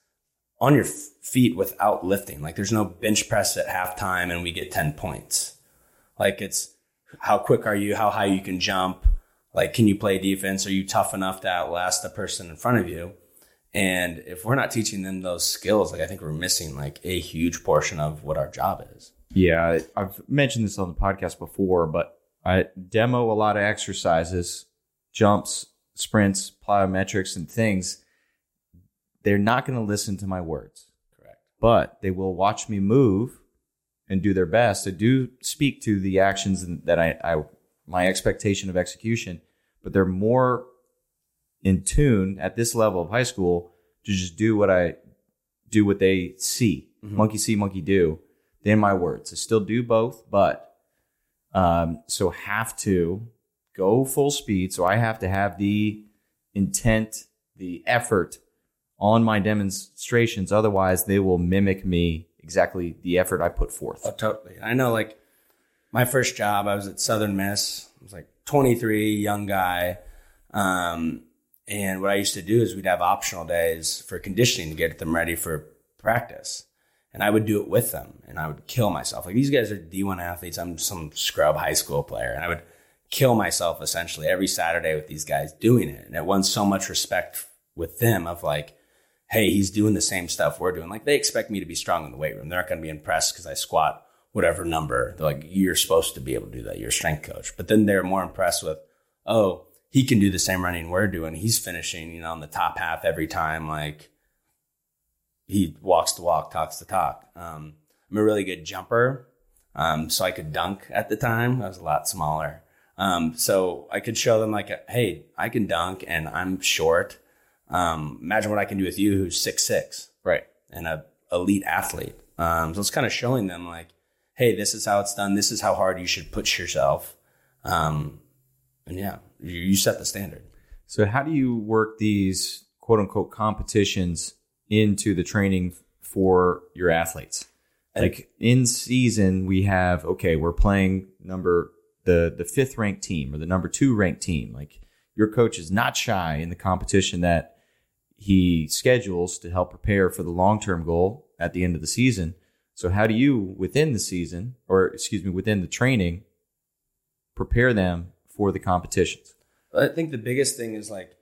on your feet without lifting. Like there's no bench press at halftime and we get 10 points. Like it's how quick are you? How high you can jump? Like, can you play defense? Are you tough enough to outlast the person in front of you? And if we're not teaching them those skills, like I think we're missing like a huge portion of what our job is. Yeah, I've mentioned this on the podcast before, but I demo a lot of exercises, jumps, sprints, plyometrics, and things. They're not going to listen to my words, Correct. but they will watch me move and do their best to do speak to the actions that I, I my expectation of execution. But they're more in tune at this level of high school to just do what I do what they see. Monkey see, monkey do. Than my words. I still do both, but um, so have to go full speed. So I have to have the intent, the effort on my demonstrations. Otherwise, they will mimic me exactly the effort I put forth. Oh, totally. I know, like, my first job, I was at Southern Miss. I was like 23, young guy. Um, and what I used to do is we'd have optional days for conditioning to get them ready for practice. And I would do it with them and I would kill myself. Like, these guys are D1 athletes. I'm some scrub high school player. And I would kill myself essentially every Saturday with these guys doing it. And it won so much respect with them of like, hey, he's doing the same stuff we're doing. Like they expect me to be strong in the weight room. They're not going to be impressed because I squat whatever number. They're like, you're supposed to be able to do that. You're a strength coach. But then they're more impressed with, oh, he can do the same running we're doing. He's finishing, you know, on the top half every time. Like he walks the walk, talks the talk. Um, I'm a really good jumper. Um, so I could dunk at the time. I was a lot smaller. Um, so I could show them like, hey, I can dunk and I'm short. Um, imagine what I can do with you who's six six Right. and a elite athlete. Um, so it's kind of showing them like, hey, this is how it's done. This is how hard you should push yourself. Um, and yeah, you, you set the standard. So, how do you work these quote unquote competitions into the training for your athletes? Like in season, we have okay, we're playing number the the fifth ranked team or the number two ranked team. Like your coach is not shy in the competition that he schedules to help prepare for the long term goal at the end of the season. So, how do you within the season, or excuse me, within the training, prepare them for the competitions? I think the biggest thing is like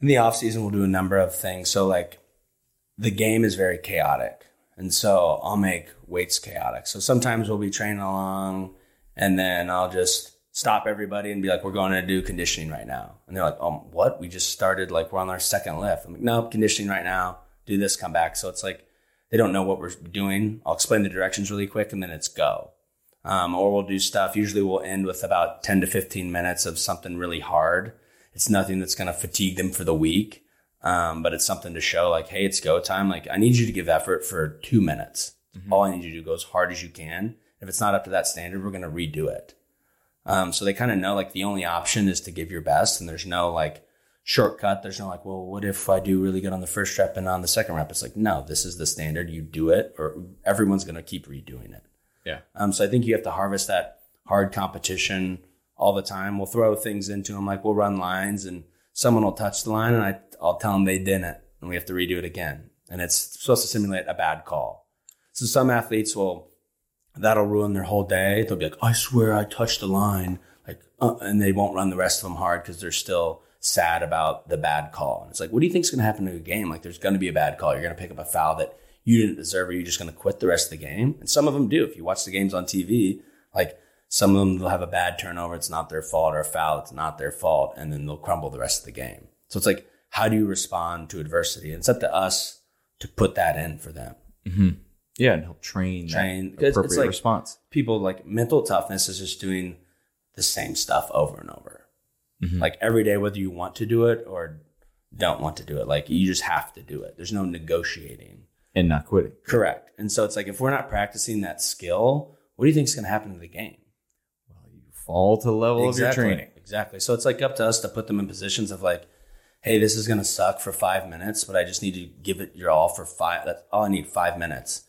in the off season, we'll do a number of things. So like the game is very chaotic. And so I'll make weights chaotic. So sometimes we'll be training along and then I'll just stop everybody and be like, we're going to do conditioning right now. And they're like, oh, what? We just started like we're on our second lift. I'm like, no, conditioning right now. Do this, come back. So it's like they don't know what we're doing. I'll explain the directions really quick and then it's go. Um, or we'll do stuff. Usually we'll end with about 10 to 15 minutes of something really hard. It's nothing that's going to fatigue them for the week. Um, but it's something to show like, Hey, it's go time. Like I need you to give effort for two minutes. All I need you to do go as hard as you can. If it's not up to that standard, we're going to redo it. Um, so they kind of know like the only option is to give your best and there's no like shortcut. There's no like, well, what if I do really good on the first rep and on the second rep? It's like, no, this is the standard. You do it or everyone's going to keep redoing it. Yeah. Um, so I think you have to harvest that hard competition all the time. We'll throw things into them, like we'll run lines and someone will touch the line and I, I'll tell them they didn't and we have to redo it again. And it's supposed to simulate a bad call. So some athletes will, that'll ruin their whole day. They'll be like, I swear I touched the line. Like, uh, and they won't run the rest of them hard because they're still sad about the bad call. And it's like, what do you think is going to happen to a game? Like, there's going to be a bad call. You're going to pick up a foul that you didn't deserve, it. you're just going to quit the rest of the game. And some of them do. If you watch the games on TV, like some of them will have a bad turnover. It's not their fault, or a foul. It's not their fault, and then they'll crumble the rest of the game. So it's like, how do you respond to adversity? And it's up to us to put that in for them. Mm-hmm. Yeah, and help train, Train, that 'cause it's appropriate like- response. people like mental toughness is just doing the same stuff over and over. Mm-hmm. Like every day, whether you want to do it or don't want to do it, like you just have to do it. There's no negotiating. And not quitting. Correct. And so it's like if we're not practicing that skill, what do you think is going to happen to the game? Well, you fall to the level of your training. Exactly. So it's like up to us to put them in positions of like, hey, this is going to suck for five minutes, but I just need to give it your all for five. That's all I need five minutes,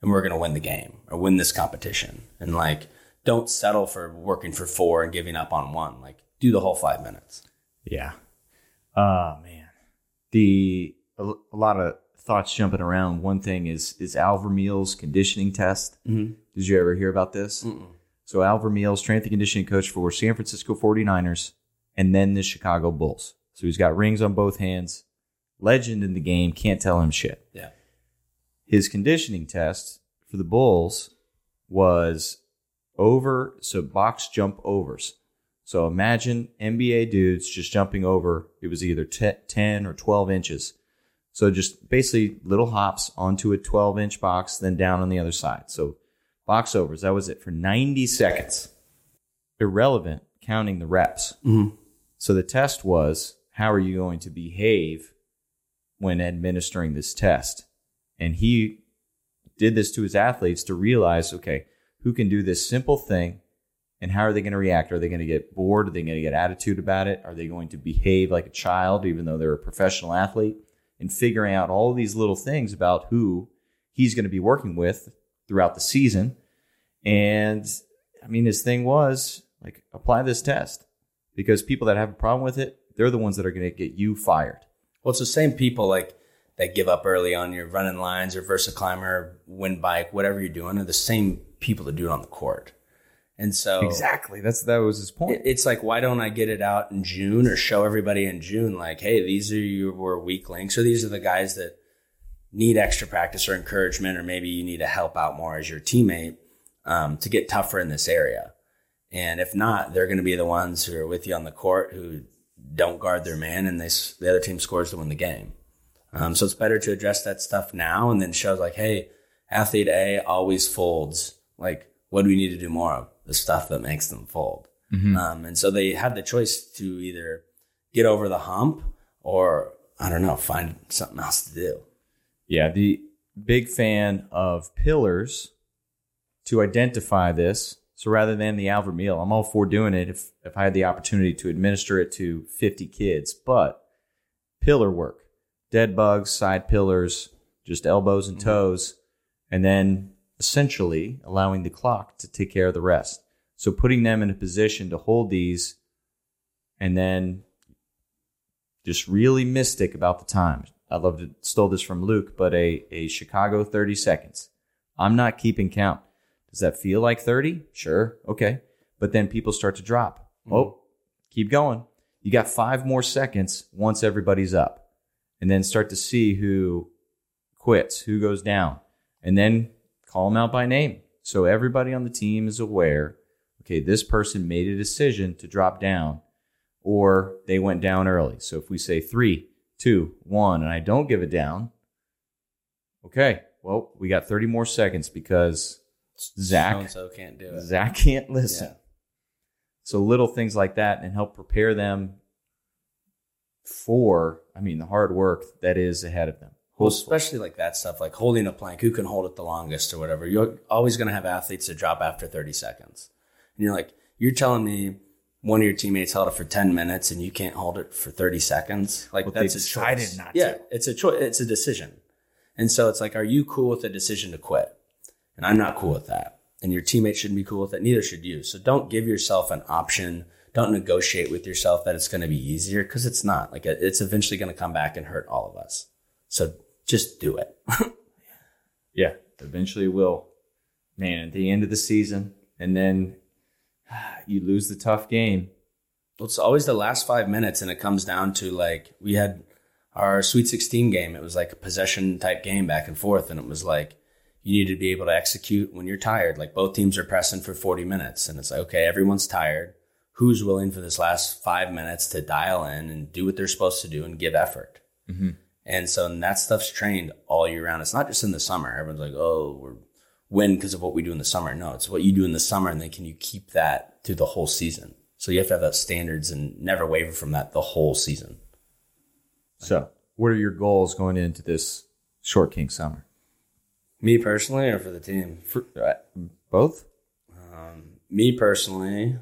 and we're going to win the game or win this competition. And like, don't settle for working for four and giving up on one. Like, do the whole five minutes. Yeah. Oh man. The a, a lot of thoughts jumping around. One thing is is Al Vermeil's conditioning test. Mm-hmm. Did you ever hear about this? So Al Vermeil, strength and conditioning coach for San Francisco 49ers and then the Chicago Bulls. So he's got rings on both hands. Legend in the game, can't tell him shit. Yeah. His conditioning test for the Bulls was over, so box jump overs. So imagine NBA dudes just jumping over. It was either te- 10 or 12 inches. So just basically little hops onto a 12 inch box, then down on the other side. So box overs. That was it for 90 seconds. Irrelevant counting the reps. Mm-hmm. So the test was how are you going to behave when administering this test? And he did this to his athletes to realize, okay, who can do this simple thing and how are they going to react? Are they going to get bored? Are they going to get attitude about it? Are they going to behave like a child, even though they're a professional athlete? And figuring out all these little things about who he's going to be working with throughout the season. And I mean, his thing was like, apply this test because people that have a problem with it, they're the ones that are going to get you fired. Well, it's the same people like that give up early on your running lines or versa climber, wind bike, whatever you're doing, are the same people that do it on the court. And so Exactly. That's that was his point. it- it's like, why don't I get it out in June or show everybody in June, like, hey, these are your weak links, or these are the guys that need extra practice or encouragement, or maybe you need to help out more as your teammate um, to get tougher in this area. And if not, they're going to be the ones who are with you on the court who don't guard their man, and they the other team scores to win the game. Um, so it's better to address that stuff now, and then shows like, hey, athlete A always folds. Like, what do we need to do more of? The stuff that makes them fold. Um, and so they had the choice to either get over the hump or I don't know, find something else to do. Yeah, the big fan of pillars to identify this. So rather than the Al Vermeil, I'm all for doing it if if I had the opportunity to administer it to 50 kids. But pillar work, dead bugs, side pillars, just elbows and toes, and then essentially allowing the clock to take care of the rest. So putting them in a position to hold these and then just really mystic about the time. I love to stole this from Luke, but a, a Chicago 30 seconds. I'm not keeping count. Does that feel like 30? Sure. Okay. But then people start to drop. Mm-hmm. Oh, keep going. You got five more seconds once everybody's up. And then start to see who quits, who goes down. And then call them out by name. So everybody on the team is aware okay, this person made a decision to drop down or they went down early. So if we say three, two, one, and I don't give it down, okay, well, we got 30 more seconds because Zach, So can't do it. Zach can't listen. Yeah. So little things like that and help prepare them for, I mean, the hard work that is ahead of them. Well, especially like that stuff, like holding a plank, who can hold it the longest or whatever. You're always going to have athletes that drop after 30 seconds. And you're like, you're telling me one of your teammates held it for 10 minutes and you can't hold it for 30 seconds? Like, Well, that's a choice. not yeah, to. it's a choice. It's a decision. And so it's like, are you cool with the decision to quit? And I'm not cool with that. And your teammates shouldn't be cool with it. Neither should you. So don't give yourself an option. Don't negotiate with yourself that it's going to be easier because it's not. Like, it's eventually going to come back and hurt all of us. So just do it. Yeah, eventually will. Man, at the end of the season, and then you lose the tough game. it's always the last five minutes, and it comes down to like we had our Sweet 16 game. It was like a possession type game back and forth, and it was like you need to be able to execute when you're tired. Like both teams are pressing for 40 minutes, and it's like okay, everyone's tired. Who's willing for this last five minutes to dial in and do what they're supposed to do and give effort? Mm-hmm. And so and that stuff's trained all year round. It's not just in the summer. Everyone's like, oh, we're win because of what we do in the summer. No, it's what you do in the summer, and then can you keep that through the whole season? So you have to have that standards and never waver from that the whole season. So, what are your goals going into this Short King summer? Me personally, or for the team? For, uh, both? Me personally,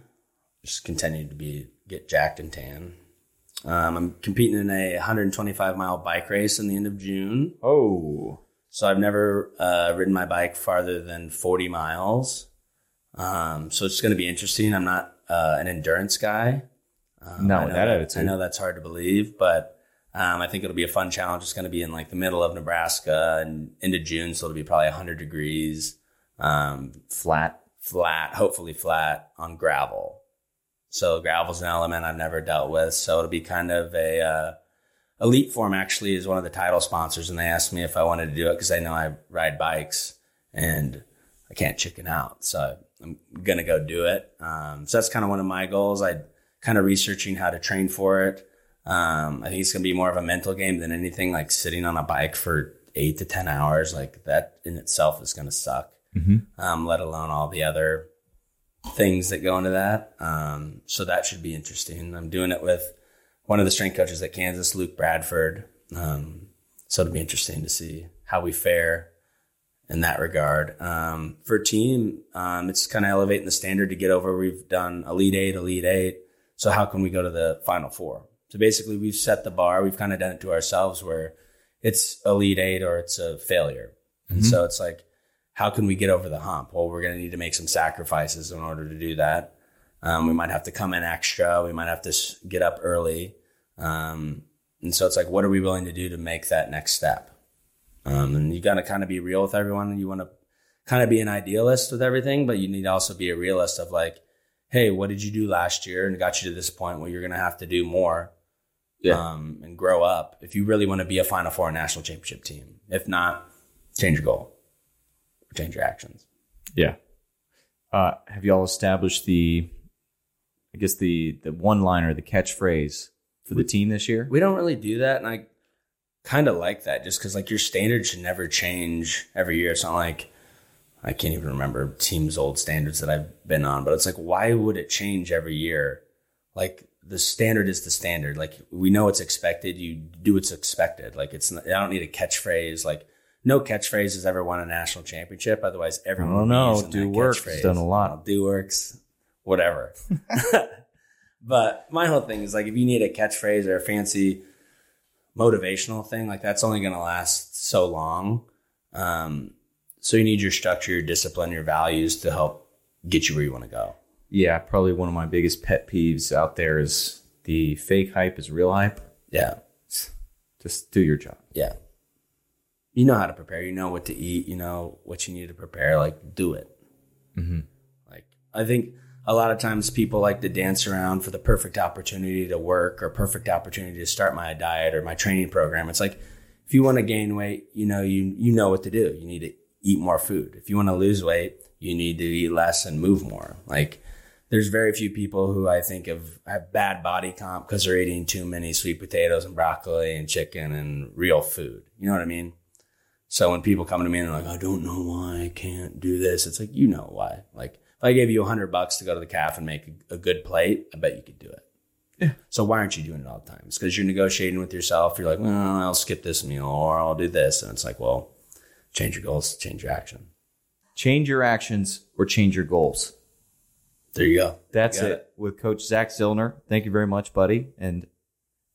just continue to be get jacked and tan. Um, I'm competing in a 125 mile bike race in the end of June. Oh, So I've never uh, ridden my bike farther than 40 miles. Um, so it's going to be interesting. I'm not uh, an endurance guy. Um, Not I with know that attitude. I know that's hard to believe, but um, I think it'll be a fun challenge. It's going to be in like the middle of Nebraska and into June, so it'll be probably 100 degrees, um, flat. flat, hopefully flat on gravel. So gravel's an element I've never dealt with, so it'll be kind of a uh, Elite Form. Actually, is one of the title sponsors, and they asked me if I wanted to do it because I know I ride bikes and I can't chicken out. So I'm gonna go do it. Um, so that's kind of one of my goals. I kind of researching how to train for it. Um, I think it's gonna be more of a mental game than anything. Like sitting on a bike for eight to ten hours, like that in itself is gonna suck. Um, let alone all the other things that go into that. Um, so that should be interesting. I'm doing it with one of the strength coaches at Kansas, Luke Bradford. Um, so it'll be interesting to see how we fare in that regard. Um, for team, um, it's kind of elevating the standard to get over. We've done Elite Eight, Elite Eight. So how can we go to the Final Four? So basically, we've set the bar. We've kind of done it to ourselves where it's Elite Eight or it's a failure. And so it's like, how can we get over the hump? Well, we're going to need to make some sacrifices in order to do that. Um, we might have to come in extra. We might have to get up early. Um, and so it's like, what are we willing to do to make that next step? Um, and you got to kind of be real with everyone. You want to kind of be an idealist with everything, but you need to also be a realist of like, hey, what did you do last year and it got you to this point where you're going to have to do more um, and grow up if you really want to be a Final Four national championship team. If not, change your goal change your actions. Yeah. Uh, have y'all established the, I guess the the one liner, the catchphrase for the team this year? We don't really do that, and I kind of like that just because like your standards should never change every year. It's not like I can't even remember teams' old standards that I've been on, but it's like why would it change every year? Like the standard is the standard. Like we know it's expected. You do what's expected. Like it's not, I don't need a catchphrase. Like no catchphrase has ever won a national championship. Otherwise, everyone. be know. using Do Works catchphrase. done a lot. Do works, whatever. but my whole thing is like if you need a catchphrase or a fancy motivational thing, like that's only going to last so long. Um, so you need your structure, your discipline, your values to help get you where you want to go. Yeah, probably one of my biggest pet peeves out there is the fake hype is real hype. Yeah. Just do your job. Yeah. You know how to prepare. You know what to eat. You know what you need to prepare. Like, do it. Mm-hmm. Like, I think a lot of times people like to dance around for the perfect opportunity to work or perfect opportunity to start my diet or my training program. It's like, if you want to gain weight, you know, you, you know what to do. You need to eat more food. If you want to lose weight, you need to eat less and move more. Like, there's very few people who I think have, have bad body comp because they're eating too many sweet potatoes and broccoli and chicken and real food. You know what I mean? So when people come to me and they're like, I don't know why I can't do this, it's like, you know why. Like, if I gave you a hundred bucks to go to the calf and make a, a good plate, I bet you could do it. Yeah. So why aren't you doing it all the time? It's because you're negotiating with yourself. You're like, well, I'll skip this meal or I'll do this. And it's like, well, change your goals, change your action. Change your actions or change your goals. There you go. That's Got it. with Coach Zach Zillner. Thank you very much, buddy. And